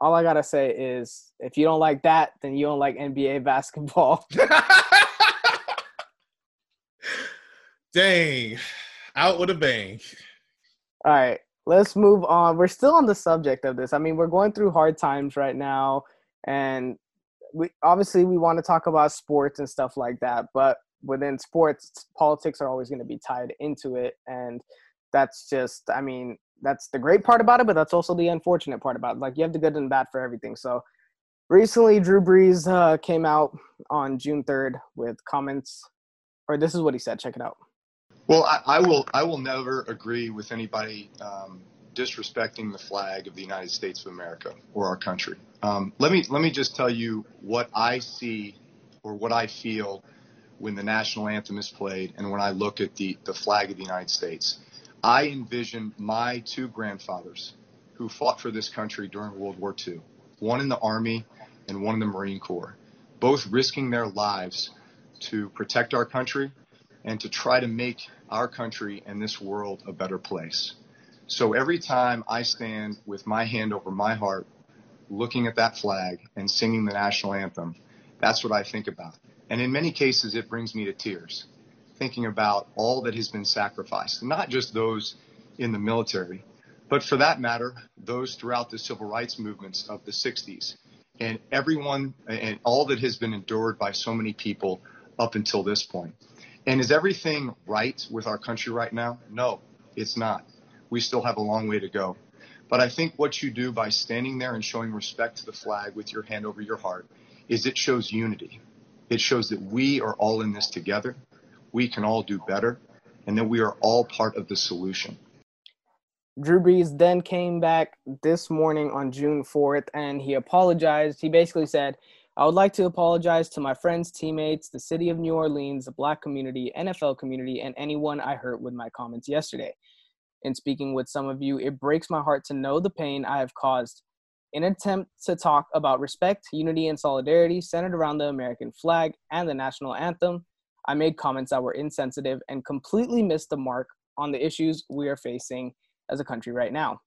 all I gotta say is if you don't like that, then you don't like NBA basketball. Dang, out with a bang. All right, let's move on. We're still on the subject of this. I mean, we're going through hard times right now, and we obviously we want to talk about sports and stuff like that, but within sports, politics are always going to be tied into it, and that's just, I mean, that's the great part about it, but that's also the unfortunate part about it. Like you have the good and bad for everything. So recently, Drew Brees uh, came out on June third with comments, or this is what he said. Check it out. Well, I, I will. I will never agree with anybody um, disrespecting the flag of the United States of America or our country. Um, let me let me just tell you what I see or what I feel when the national anthem is played and when I look at the, the flag of the United States. I envision my two grandfathers who fought for this country during World War II, one in the Army and one in the Marine Corps, both risking their lives to protect our country and to try to make our country and this world a better place. So every time I stand with my hand over my heart, looking at that flag and singing the national anthem, that's what I think about. And in many cases, it brings me to tears, thinking about all that has been sacrificed, not just those in the military, but for that matter, those throughout the civil rights movements of the 60s and everyone and all that has been endured by so many people up until this point. And is everything right with our country right now? No, it's not. We still have a long way to go. But I think what you do by standing there and showing respect to the flag with your hand over your heart is it shows unity. It shows that we are all in this together. We can all do better and that we are all part of the solution. Drew Brees then came back this morning on June 4th and he apologized. He basically said, I would like to apologize to my friends, teammates, the city of New Orleans, the black community, NFL community, and anyone I hurt with my comments yesterday. In speaking with some of you, it breaks my heart to know the pain I have caused. In an attempt to talk about respect, unity, and solidarity centered around the American flag and the national anthem, I made comments that were insensitive and completely missed the mark on the issues we are facing as a country right now.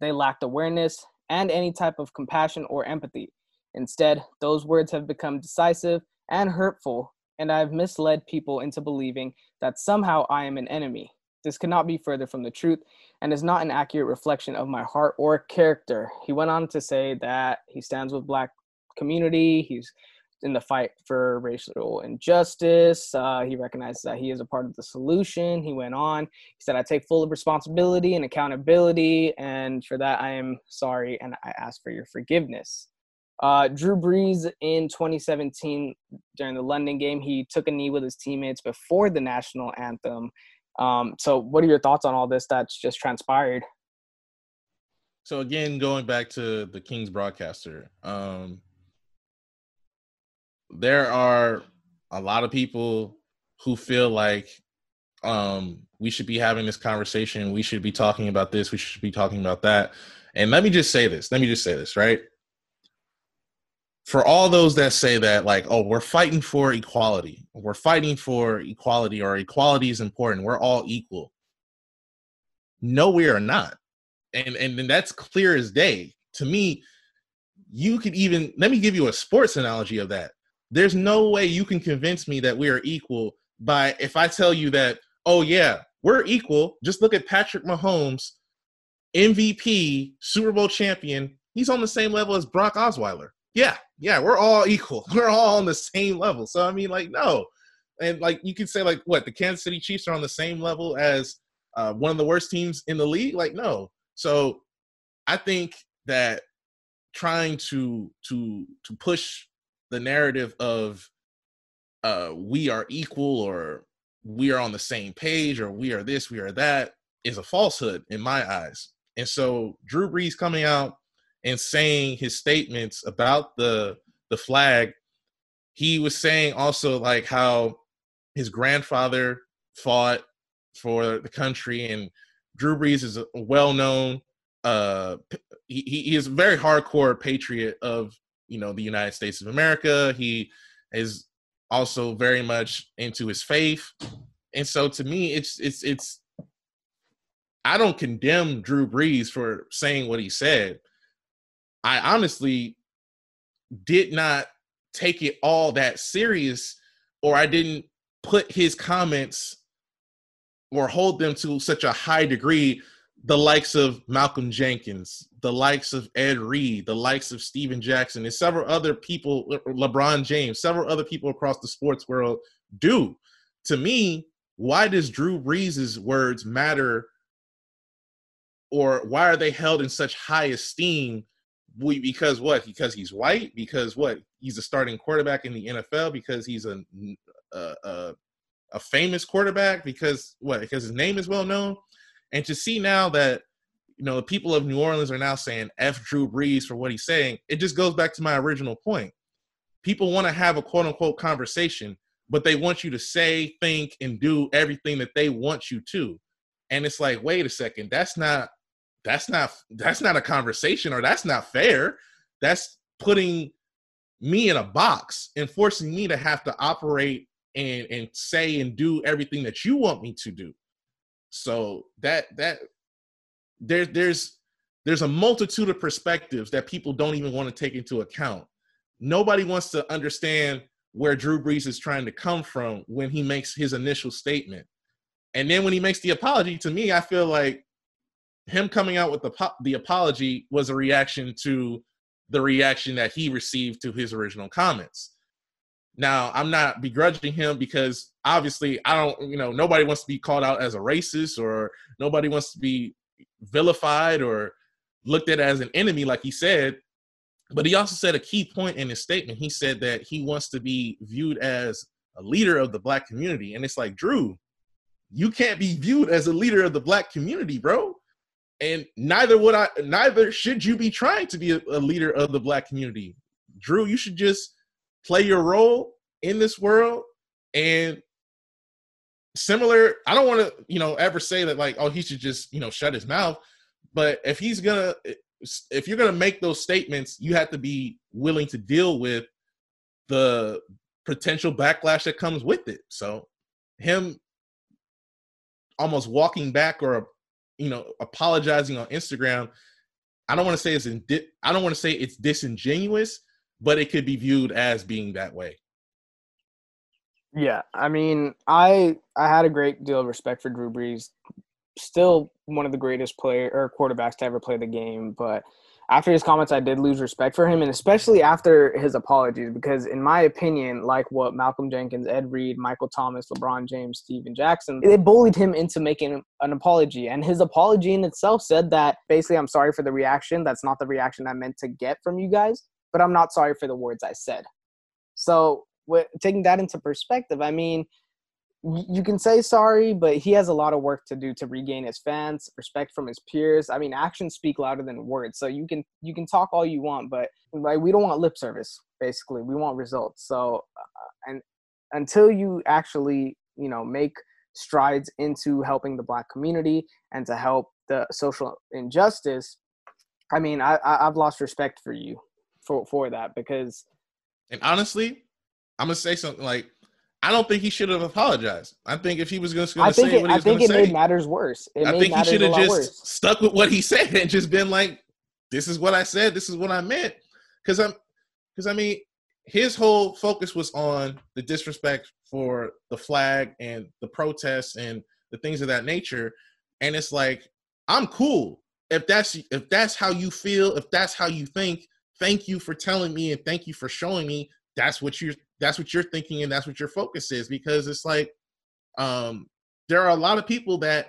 They lacked awareness and any type of compassion or empathy. Instead, those words have become decisive and hurtful, and I have misled people into believing that somehow I am an enemy. This cannot be further from the truth and is not an accurate reflection of my heart or character. He went on to say that he stands with black community. He's in the fight for racial injustice. Uh, he recognizes that he is a part of the solution. He went on. He said, I take full responsibility and accountability, and for that I am sorry and I ask for your forgiveness. Uh, Drew Brees in 2017 during the London game, he took a knee with his teammates before the national anthem. Um, so, what are your thoughts on all this that's just transpired? So again, going back to the Kings broadcaster, um, there are a lot of people who feel like um, we should be having this conversation. We should be talking about this. We should be talking about that. And let me just say this. Let me just say this, right? For all those that say that, like, oh, we're fighting for equality, we're fighting for equality, or equality is important, we're all equal. No, we are not. And, and, and that's clear as day. To me, you could even, let me give you a sports analogy of that there's no way you can convince me that we are equal by if I tell you that, oh yeah, we're equal. Just look at Patrick Mahomes, MVP, Super Bowl champion. He's on the same level as Brock Osweiler. Yeah, yeah, we're all equal. We're all on the same level. So I mean, like, no. And like you could say, like, what the Kansas City Chiefs are on the same level as uh, one of the worst teams in the league. Like, no. So I think that trying to to to push the narrative of uh, we are equal or we are on the same page or we are this, we are that is a falsehood in my eyes. And so Drew Brees coming out and saying his statements about the the flag, he was saying also like how his grandfather fought for the country and Drew Brees is a well-known uh he, he is a very hardcore patriot of you know the United States of America. He is also very much into his faith, and so to me, it's it's it's. I don't condemn Drew Brees for saying what he said. I honestly did not take it all that serious, or I didn't put his comments or hold them to such a high degree the likes of Malcolm Jenkins, the likes of Ed Reed, the likes of Stephen Jackson, and several other people, LeBron James, several other people across the sports world do. To me, why does Drew Brees' words matter or why are they held in such high esteem? We, because what? Because he's white? Because what? He's a starting quarterback in the NFL? Because he's a, a, a famous quarterback? Because what? Because his name is well known? And to see now that you know the people of New Orleans are now saying "f Drew Brees" for what he's saying, it just goes back to my original point. People want to have a quote unquote conversation, but they want you to say, think, and do everything that they want you to. And it's like, wait a second, that's not that's not that's not a conversation or that's not fair. That's putting me in a box and forcing me to have to operate and and say and do everything that you want me to do. So that that there there's there's a multitude of perspectives that people don't even want to take into account. Nobody wants to understand where Drew Brees is trying to come from when he makes his initial statement. And then when he makes the apology to me, I feel like him coming out with the the apology was a reaction to the reaction that he received to his original comments. Now, I'm not begrudging him because obviously I don't, you know, nobody wants to be called out as a racist or nobody wants to be vilified or looked at as an enemy, like he said. But he also said a key point in his statement. He said that he wants to be viewed as a leader of the black community. And it's like, Drew, you can't be viewed as a leader of the black community, bro and neither would I. Neither should you be trying to be a, a leader of the black community, Drew. You should just play your role in this world and similar i don't want to you know ever say that like oh he should just you know shut his mouth but if he's gonna if you're gonna make those statements you have to be willing to deal with the potential backlash that comes with it so him almost walking back or you know, apologizing on Instagram, I don't want to say it's in I don't want to say it's disingenuous, but it could be viewed as being that way. Yeah, I mean, I I had a great deal of respect for Drew Brees. Still one of the greatest player or quarterbacks to ever play the game, but after his comments, I did lose respect for him, and especially after his apologies, because in my opinion, like what Malcolm Jenkins, Ed Reed, Michael Thomas, LeBron James, Stephen Jackson, they bullied him into making an apology, and his apology in itself said that basically, I'm sorry for the reaction. That's not the reaction I meant to get from you guys, but I'm not sorry for the words I said. So, with, taking that into perspective, I mean, you can say sorry, but he has a lot of work to do to regain his fans, respect from his peers. I mean, actions speak louder than words. So you can you can talk all you want, but like we don't want lip service. Basically, we want results. So, uh, and until you actually you know make strides into helping the black community and to help the social injustice, I mean, I, I I've lost respect for you for for that because. And honestly, I'm gonna say something like I don't think he should have apologized. I think if he was going to say it, what he was going to say, I think it made matters worse. It I think he should have just worse. stuck with what he said and just been like, "This is what I said. This is what I meant." Because I'm, because I mean, his whole focus was on the disrespect for the flag and the protests and the things of that nature. And it's like, I'm cool if that's if that's how you feel, if that's how you think. Thank you for telling me and thank you for showing me that's what you're that's what you're thinking and that's what your focus is because it's like um there are a lot of people that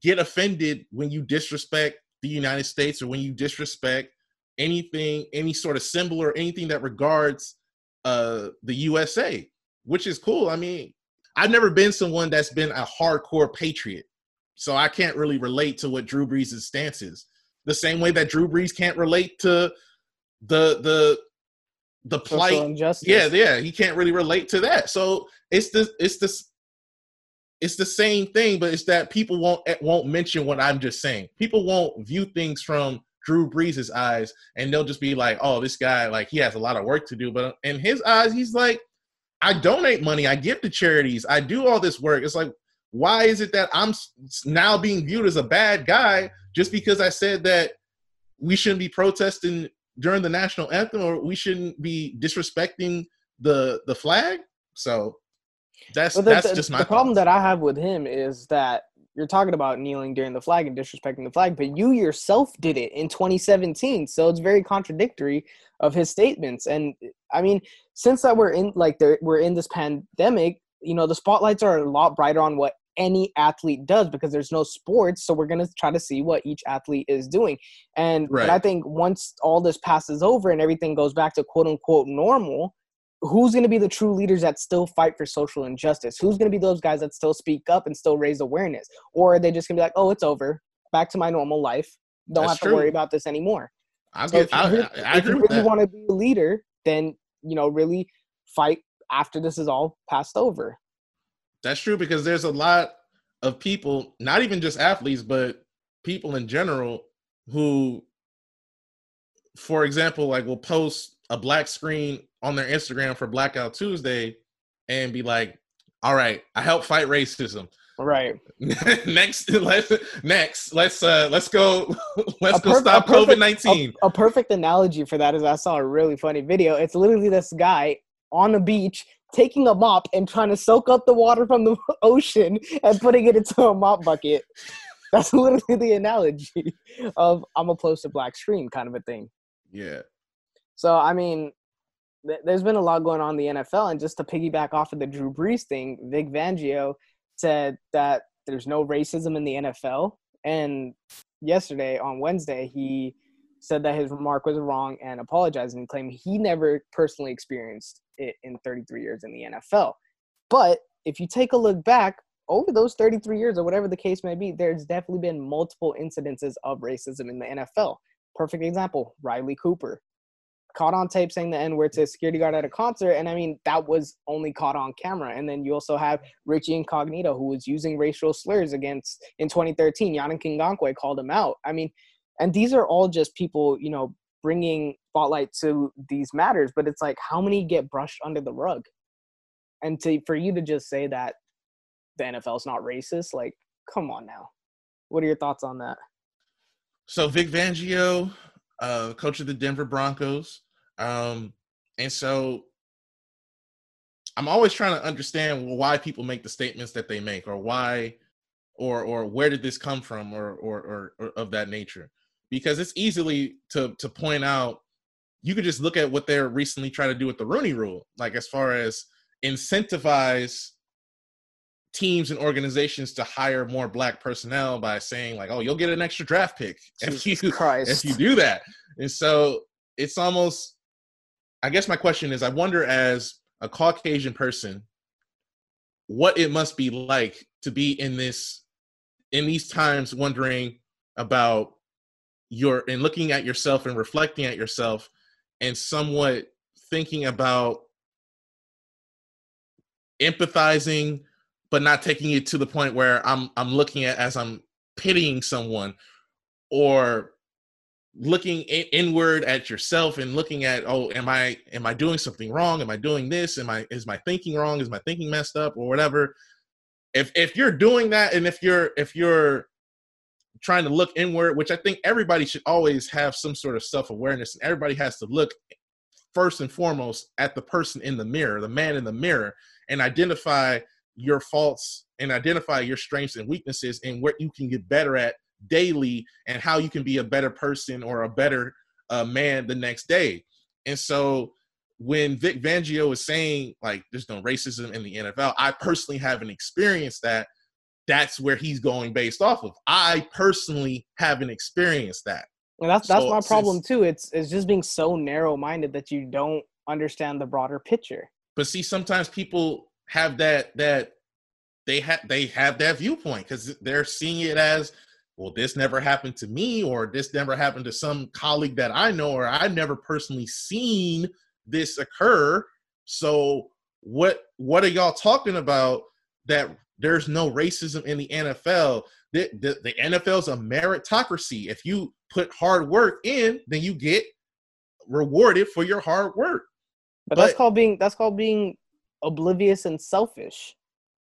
get offended when you disrespect the United States or when you disrespect anything any sort of symbol or anything that regards uh the USA which is cool. I mean i've never been someone that's been a hardcore patriot so i can't really relate to what drew brees' stance is. The same way that drew brees can't relate to the the the plight yeah yeah he can't really relate to that. So it's the it's the it's the same thing but it's that people won't eh, won't mention what i'm just saying. People won't view things from drew brees's eyes and they'll just be like oh this guy like he has a lot of work to do. But in his eyes he's like i donate money i give to charities i do all this work. It's like why is it that i'm now being viewed as a bad guy just because i said that we shouldn't be protesting during the national anthem, or we shouldn't be disrespecting the the flag. So that's the, that's the, just my the problem that I have with him is that you're talking about kneeling during the flag and disrespecting the flag, but you yourself did it in 2017. So it's very contradictory of his statements. And I mean, since that we're in like we're in this pandemic, you know, the spotlights are a lot brighter on what any athlete does because there's no sports so we're going to try to see what each athlete is doing and right. i think once all this passes over and everything goes back to quote unquote normal who's going to be the true leaders that still fight for social injustice? Who's going to be those guys that still speak up and still raise awareness? Or are they just going to be like, oh, it's over, back to my normal life, don't That's have to true. worry about this anymore? I, so get, I, I, I if you really want to be a leader, then you know really fight after this is all passed over. That's true because there's a lot of people, not even just athletes, but people in general who, for example, like will post a black screen on their Instagram for Blackout Tuesday and be like, "All right, I help fight racism." Right. next, let's next let's uh let's go let's go stop COVID nineteen. A, a perfect analogy for that is I saw a really funny video. It's literally this guy on a beach taking a mop and trying to soak up the water from the ocean and putting it into a mop bucket. That's literally the analogy of I'm opposed to black screen kind of a thing. Yeah. So I mean, th- there's been a lot going on in the NFL, and just to piggyback off of the Drew Brees thing, Vic Fangio said that there's no racism in the NFL, and yesterday on Wednesday he said that his remark was wrong and apologized and claimed he never personally experienced it in 33 years in the NFL. But if you take a look back over those 33 years or whatever the case may be, there's definitely been multiple incidences of racism in the NFL. Perfect example, Riley Cooper caught on tape saying the N word to a security guard at a concert. And I mean, that was only caught on camera. And then you also have Richie Incognito, who was using racial slurs against in 2013. Yannick Ngakoue called him out. I mean, and these are all just people, you know, bringing spotlight to these matters. But it's like, how many get brushed under the rug? And to for you to just say that the NFL is not racist, like, come on now. What are your thoughts on that? So Vic Fangio uh, coach of the Denver Broncos. Um, and so I'm always trying to understand why people make the statements that they make or why or or where did this come from or or, or, or of that nature because it's easily to to point out you could just look at what they're recently trying to do with the Rooney rule like as far as incentivize teams and organizations to hire more black personnel by saying like, "Oh, you'll get an extra draft pick if you Christ. if you do that." And so it's almost. I guess my question is, I wonder as a Caucasian person, what it must be like to be in this in these times, wondering about your and looking at yourself and reflecting at yourself, and somewhat thinking about empathizing but not taking it to the point where I'm I'm looking at as I'm pitying someone or looking in, inward at yourself and looking at oh am i am i doing something wrong? Am i doing this? Am i is my thinking wrong? Is my thinking messed up or whatever? If if you're doing that and if you're if you're trying to look inward which i think everybody should always have some sort of self-awareness and everybody has to look first and foremost at the person in the mirror the man in the mirror and identify your faults and identify your strengths and weaknesses and what you can get better at daily and how you can be a better person or a better uh, man the next day. And so when Vic Fangio is saying like there's no racism in the NFL, I personally haven't experienced that. That's where he's going based off of. I personally haven't experienced that. And that's that's so, my problem too. It's it's just being so narrow minded that you don't understand the broader picture. But see, sometimes people have that that they have they have that viewpoint because they're seeing it as well this never happened to me or this never happened to some colleague that i know or i've never personally seen this occur so what what are y'all talking about that there's no racism in the nfl the, the, the nfl's a meritocracy. If you put hard work in then you get rewarded for your hard work. But, but that's called being that's called being oblivious and selfish,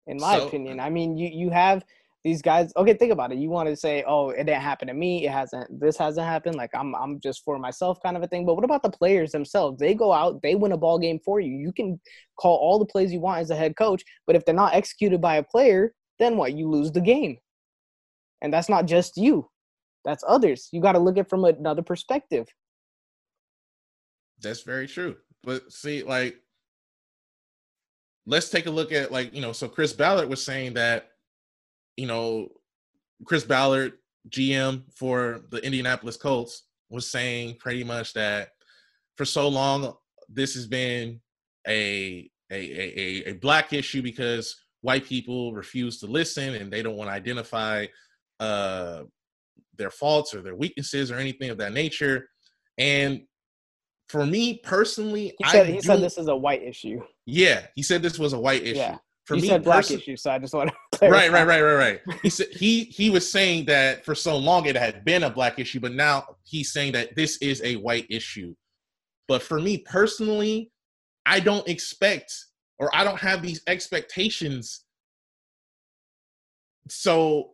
in my so, opinion. I mean, you you have these guys. Okay, think about it. You want to say, "Oh, it didn't happen to me. It hasn't. This hasn't happened. Like I'm I'm just for myself, kind of a thing." But what about the players themselves? They go out, they win a ball game for you. You can call all the plays you want as a head coach, but if they're not executed by a player, then what? You lose the game. And that's not just you. That's others. You got to look at from another perspective. That's very true. But see, like, let's take a look at like you know. So Chris Ballard was saying that, you know, Chris Ballard, GM for the Indianapolis Colts, was saying pretty much that for so long this has been a a a, a black issue because white people refuse to listen and they don't want to identify uh, their faults or their weaknesses or anything of that nature. And for me personally, he said, I he said this is a white issue. Yeah, he said this was a white issue. Yeah. For you me, said black issue, so I just want to. Right, right, right, right, right. He said he he was saying that for so long it had been a black issue, but now he's saying that this is a white issue. But for me personally, I don't expect or I don't have these expectations. So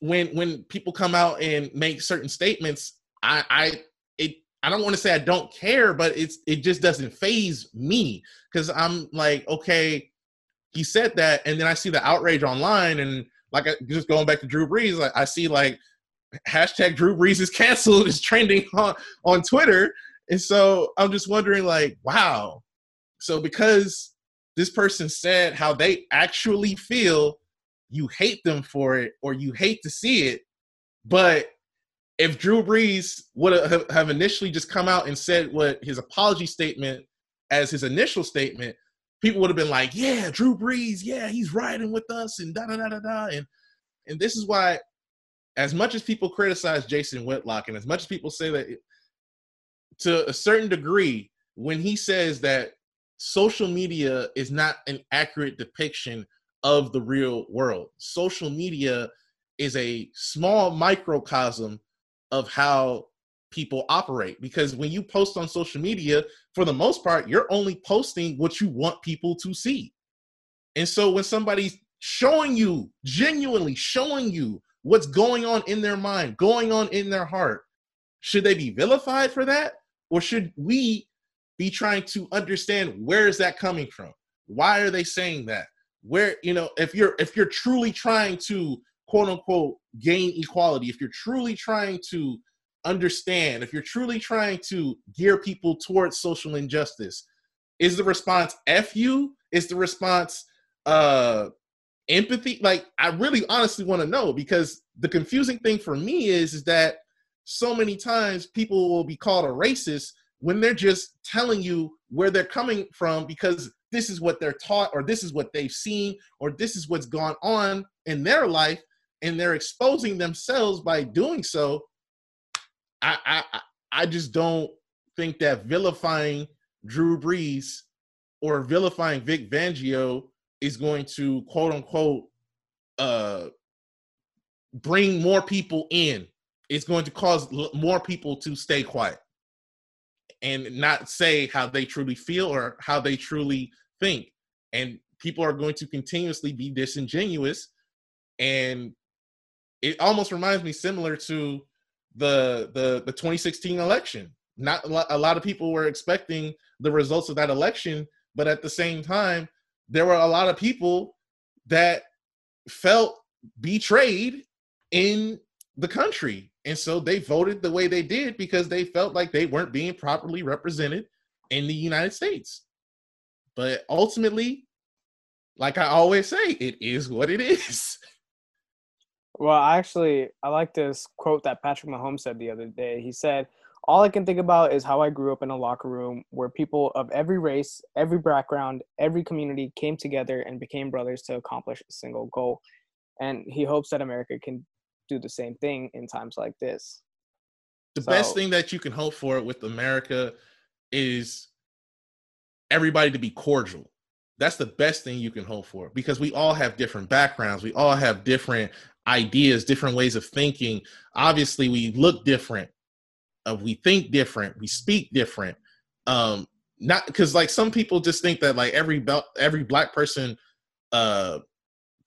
when when people come out and make certain statements, I I it I don't want to say I don't care, but it's it just doesn't faze me because I'm like, okay, he said that, and then I see the outrage online, and like just going back to Drew Brees, like I see like hashtag Drew Brees is canceled is trending on on Twitter, and so I'm just wondering, like, wow, so because this person said how they actually feel, you hate them for it, or you hate to see it, but if Drew Brees would have initially just come out and said what his apology statement as his initial statement, people would have been like, "Yeah, Drew Brees, yeah, he's riding with us," and da da da da da. And and this is why, as much as people criticize Jason Whitlock, and as much as people say that, to a certain degree, when he says that social media is not an accurate depiction of the real world, social media is a small microcosm of how people operate. Because when you post on social media for the most part you're only posting what you want people to see. And so when somebody's showing you genuinely showing you what's going on in their mind going on in their heart should they be vilified for that? Or should we be trying to understand where is that coming from? Why are they saying that? Where you know if you're if you're truly trying to quote unquote gain equality if you're truly trying to understand if you're truly trying to gear people towards social injustice is the response f you? Is the response uh empathy? Like i really honestly want to know because the confusing thing for me is is that so many times people will be called a racist when they're just telling you where they're coming from because this is what they're taught or this is what they've seen or this is what's gone on in their life and they're exposing themselves by doing so I, I I just don't think that vilifying Drew Brees or vilifying Vic Fangio is going to quote unquote uh bring more people in. It's going to cause more people to stay quiet and not say how they truly feel or how they truly think. And people are going to continuously be disingenuous. And it almost reminds me similar to the the the 2016 election. Not a lot, of people were expecting the results of that election, but at the same time, there were a lot of people that felt betrayed in the country, and so they voted the way they did because they felt like they weren't being properly represented in the United States. But ultimately, like I always say, it is what it is. Well, actually, I like this quote that Patrick Mahomes said the other day. He said, All I can think about is how I grew up in a locker room where people of every race, every background, every community came together and became brothers to accomplish a single goal. And he hopes that America can do the same thing in times like this. the So- best thing that you can hope for with America is everybody to be cordial. That's the best thing you can hope for because we all have different backgrounds. We all have different ideas, different ways of thinking. Obviously, we look different. Uh, we think different. We speak different. Um, not because like some people just think that like every every black person uh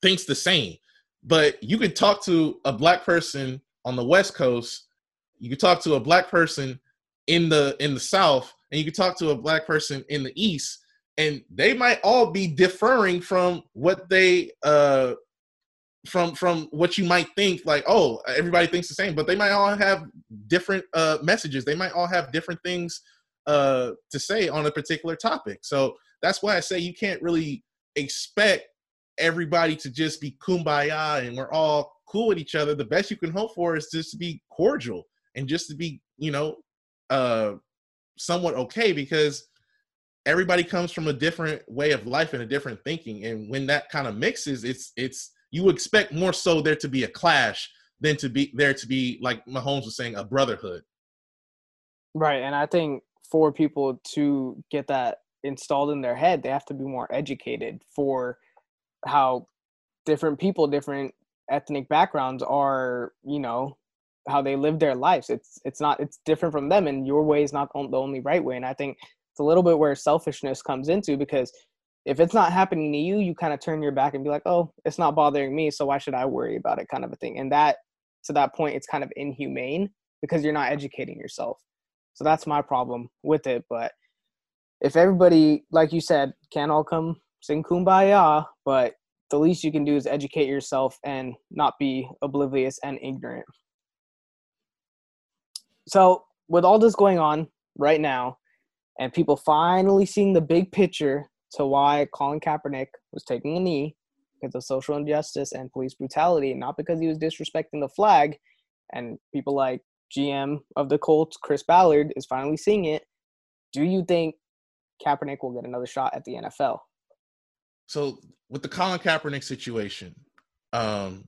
thinks the same. But you can talk to a black person on the West Coast you could talk to a black person in the in the south and you could talk to a black person in the east and they might all be differing from what they uh from from what you might think like oh everybody thinks the same but they might all have different uh messages. They might all have different things uh to say on a particular topic. So that's why i say you can't really expect everybody to just be kumbaya and we're all cool with each other. The best you can hope for is just to be cordial and just to be you know uh somewhat okay because everybody comes from a different way of life and a different thinking and when that kind of mixes it's it's you expect more so there to be a clash than to be there to be like Mahomes was saying a brotherhood. Right, and I think for people to get that installed in their head, they have to be more educated for how different people, different ethnic backgrounds are, you know, how they live their lives. It's it's not it's different from them, and your way is not the only right way. And I think it's a little bit where selfishness comes into because if it's not happening to you, you kind of turn your back and be like, oh, it's not bothering me, so why should I worry about it, kind of a thing. And that, to that point, it's kind of inhumane because you're not educating yourself. So that's my problem with it. But if everybody, like you said, can all come sing kumbaya, but the least you can do is educate yourself and not be oblivious and ignorant. So, with all this going on right now, and people finally seeing the big picture to why Colin Kaepernick was taking a knee because of social injustice and police brutality, not because he was disrespecting the flag. And people like GM of the Colts, Chris Ballard, is finally seeing it. Do you think Kaepernick will get another shot at the NFL? So with the Colin Kaepernick situation, um,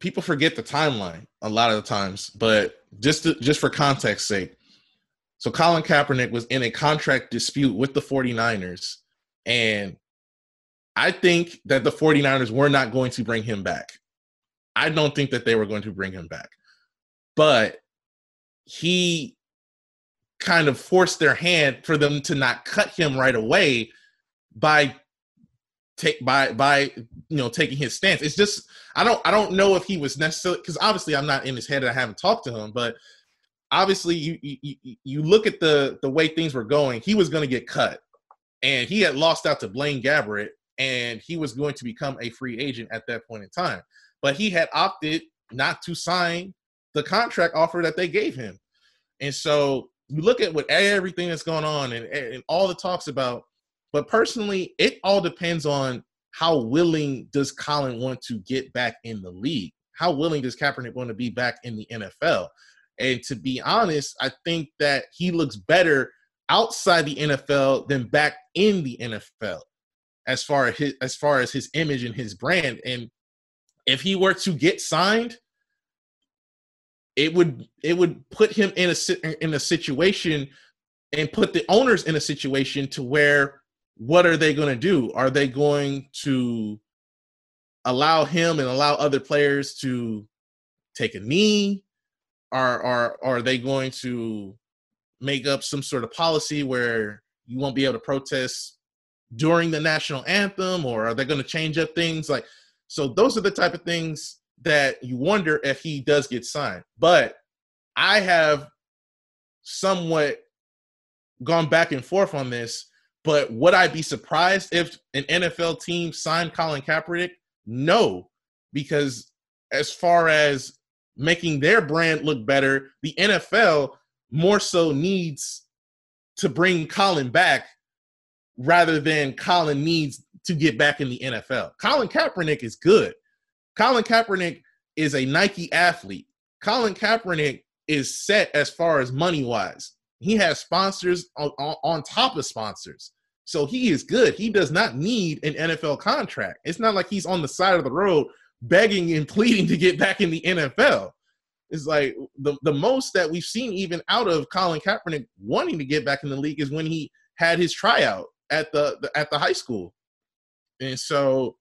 people forget the timeline a lot of the times, but just to, just for context sake, so Colin Kaepernick was in a contract dispute with the 49ers and I think that the 49ers were not going to bring him back. I don't think that they were going to bring him back. But he kind of forced their hand for them to not cut him right away by take by by you know taking his stance. It's just I don't I don't know if he was necessarily because obviously I'm not in his head and I haven't talked to him, but obviously you you you look at the the way things were going, he was going to get cut and he had lost out to Blaine Gabbert, and he was going to become a free agent at that point in time. But he had opted not to sign the contract offer that they gave him. And so you look at what everything that's going on and, and all the talks about, but personally, it all depends on how willing does Colin want to get back in the league? How willing does Kaepernick want to be back in the NFL? And to be honest, I think that he looks better outside the NFL than back in the NFL as far as his as far as his image and his brand. And if he were to get signed, it would it would put him in a in a situation and put the owners in a situation to where what are they going to do? Are they going to allow him and allow other players to take a knee? Are are are they going to make up some sort of policy where you won't be able to protest during the national anthem or are they going to change up things? Like so those are the type of things that you wonder if he does get signed. But i have somewhat gone back and forth on this but would i be surprised if an nfl team signed colin kaepernick? No because as far as making their brand look better the nfl more so needs to bring Colin back rather than Colin needs to get back in the NFL. Colin Kaepernick is good. Colin Kaepernick is a Nike athlete. Colin Kaepernick is set as far as money wise. He has sponsors on, on, on, top of sponsors. So he is good. He does not need an NFL contract. It's not like he's on the side of the road begging and pleading to get back in the NFL is like the, the most that we've seen even out of Colin Kaepernick wanting to get back in the league is when he had his tryout at the, the at the high school. And so,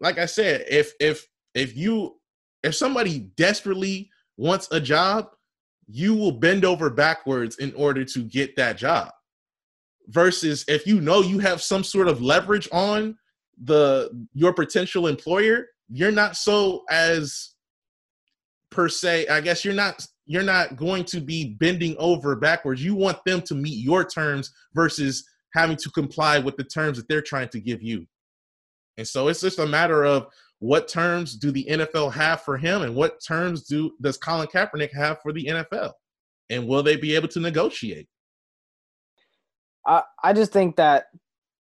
like I said, if if if you if somebody desperately wants a job, you will bend over backwards in order to get that job. Versus if you know you have some sort of leverage on the your potential employer, you're not so as per se i guess you're not you're not going to be bending over backwards. You want them to meet your terms versus having to comply with the terms that they're trying to give you. And so it's just a matter of what terms do the NFL have for him, and what terms do does Colin Kaepernick have for the NFL, and will they be able to negotiate? I I just think that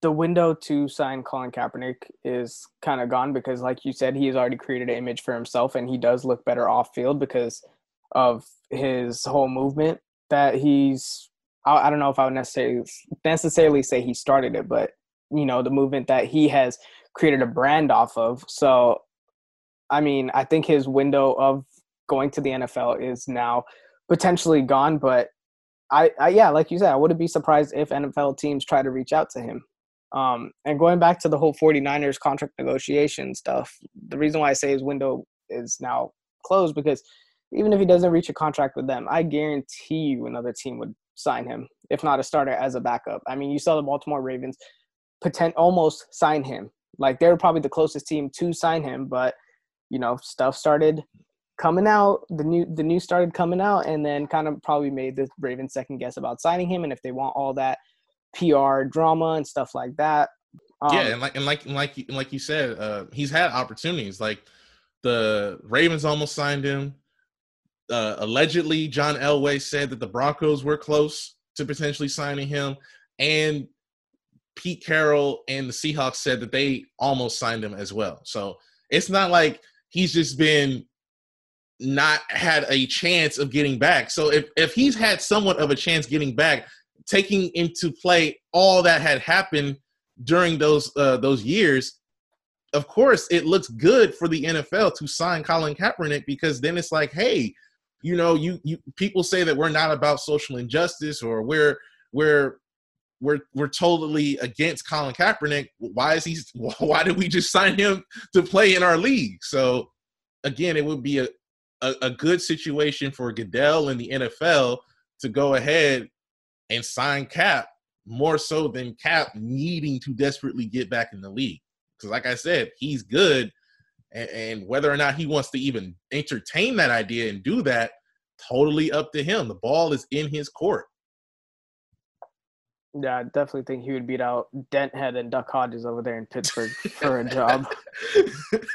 the window to sign Colin Kaepernick is kind of gone because, like you said, he has already created an image for himself, and he does look better off field because of his whole movement that he's. I, don't know if I would necessarily necessarily say he started it, but you know the movement that he has created a brand off of. So, I mean, I think his window of going to the NFL is now potentially gone. But I, I yeah, like you said, I wouldn't be surprised if NFL teams try to reach out to him. Um, and going back to the whole 49ers contract negotiation stuff, the reason why I say his window is now closed because even if he doesn't reach a contract with them, I guarantee you another team would sign him, if not a starter, as a backup. I mean, you saw the Baltimore Ravens potent almost sign him like they're probably the closest team to sign him, but you know, stuff started coming out. The new the news started coming out, and then kind of probably made the Ravens second guess about signing him, and if they want all that PR drama and stuff like that. Um, yeah, and like and like and like and like you said, uh, he's had opportunities. Like the Ravens almost signed him. Uh, allegedly, John Elway said that the Broncos were close to potentially signing him, and Pete Carroll and the Seahawks said that they almost signed him as well. So it's not like he's just been not had a chance of getting back. So if if he's had somewhat of a chance getting back, taking into play all that had happened during those uh, those years, of course it looks good for the NFL to sign Colin Kaepernick because then it's like, hey, you know, you you people say that we're not about social injustice or we're we're we're we're totally against Colin Kaepernick. Why is he? Why did we just sign him to play in our league? So again, it would be a, a, a good situation for Goodell and the NFL to go ahead and sign Kap more so than Kap needing to desperately get back in the league. Because, like I said, he's good, and, and whether or not he wants to even entertain that idea and do that, totally up to him. The ball is in his court. Yeah, I definitely think he would beat out Denthead and Duck Hodges over there in Pittsburgh for a job.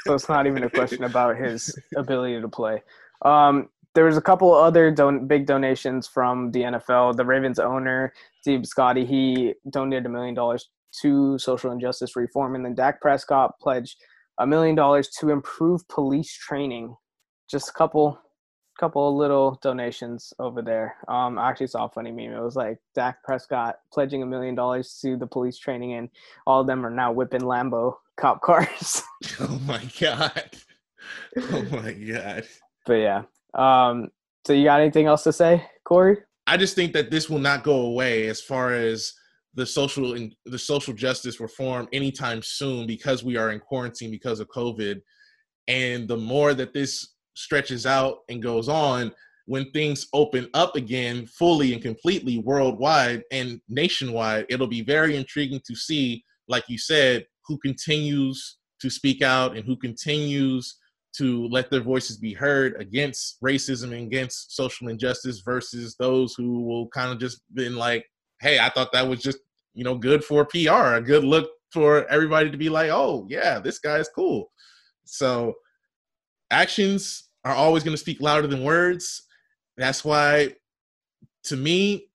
so it's not even a question about his ability to play. Um, there was a couple other don- big donations from the NFL. The Ravens owner Steve Bisciotti he donated a million dollars to social injustice reform, and then Dak Prescott pledged a million dollars to improve police training. Just a couple couple of little donations over there. Um, I actually saw a funny meme. It was like Dak Prescott pledging a million dollars to the police training, and all of them are now whipping Lambo cop cars. oh my god! Oh my god! but yeah. Um, so you got anything else to say, Cory? I just think that this will not go away as far as the social and the social justice reform anytime soon because we are in quarantine because of COVID. And the more that this stretches out and goes on, when things open up again fully and completely worldwide and nationwide, it'll be very intriguing to see, like you said, who continues to speak out and who continues to let their voices be heard against racism and against social injustice versus those who will kind of just been like, hey, I thought that was just, you know, good for PR, a good look for everybody to be like, oh, yeah, this guy's cool. So actions are always going to speak louder than words. That's why, to me,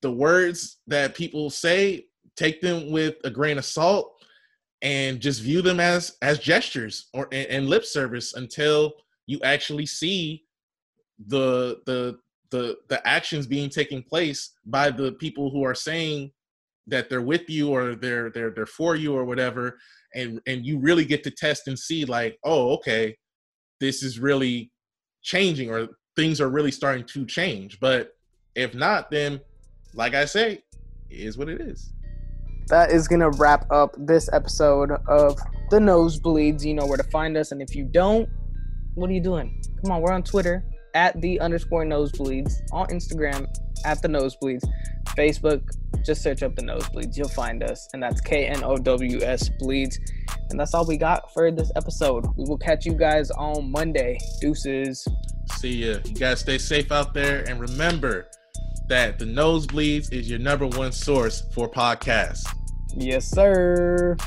the words that people say, take them with a grain of salt and just view them as as gestures or and, and lip service until you actually see the the the the actions being taken place by the people who are saying that they're with you or they're they're they're for you or whatever and and you really get to test and see like oh okay this is really changing or things are really starting to change. But if not, then like I say, is what it is. That is gonna wrap up this episode of the Knowsbleeds. You know where to find us, and if you don't, what are you doing? Come on, we're on Twitter at the underscore knowsbleeds, on Instagram at the knowsbleeds, Facebook, just search up the Knowsbleeds. You'll find us, and that's K N O W S bleeds. And that's all we got for this episode. We will catch you guys on Monday. Deuces. See ya. You guys stay safe out there, and remember that the Knowsbleeds is your number one source for podcasts. Yes, sir.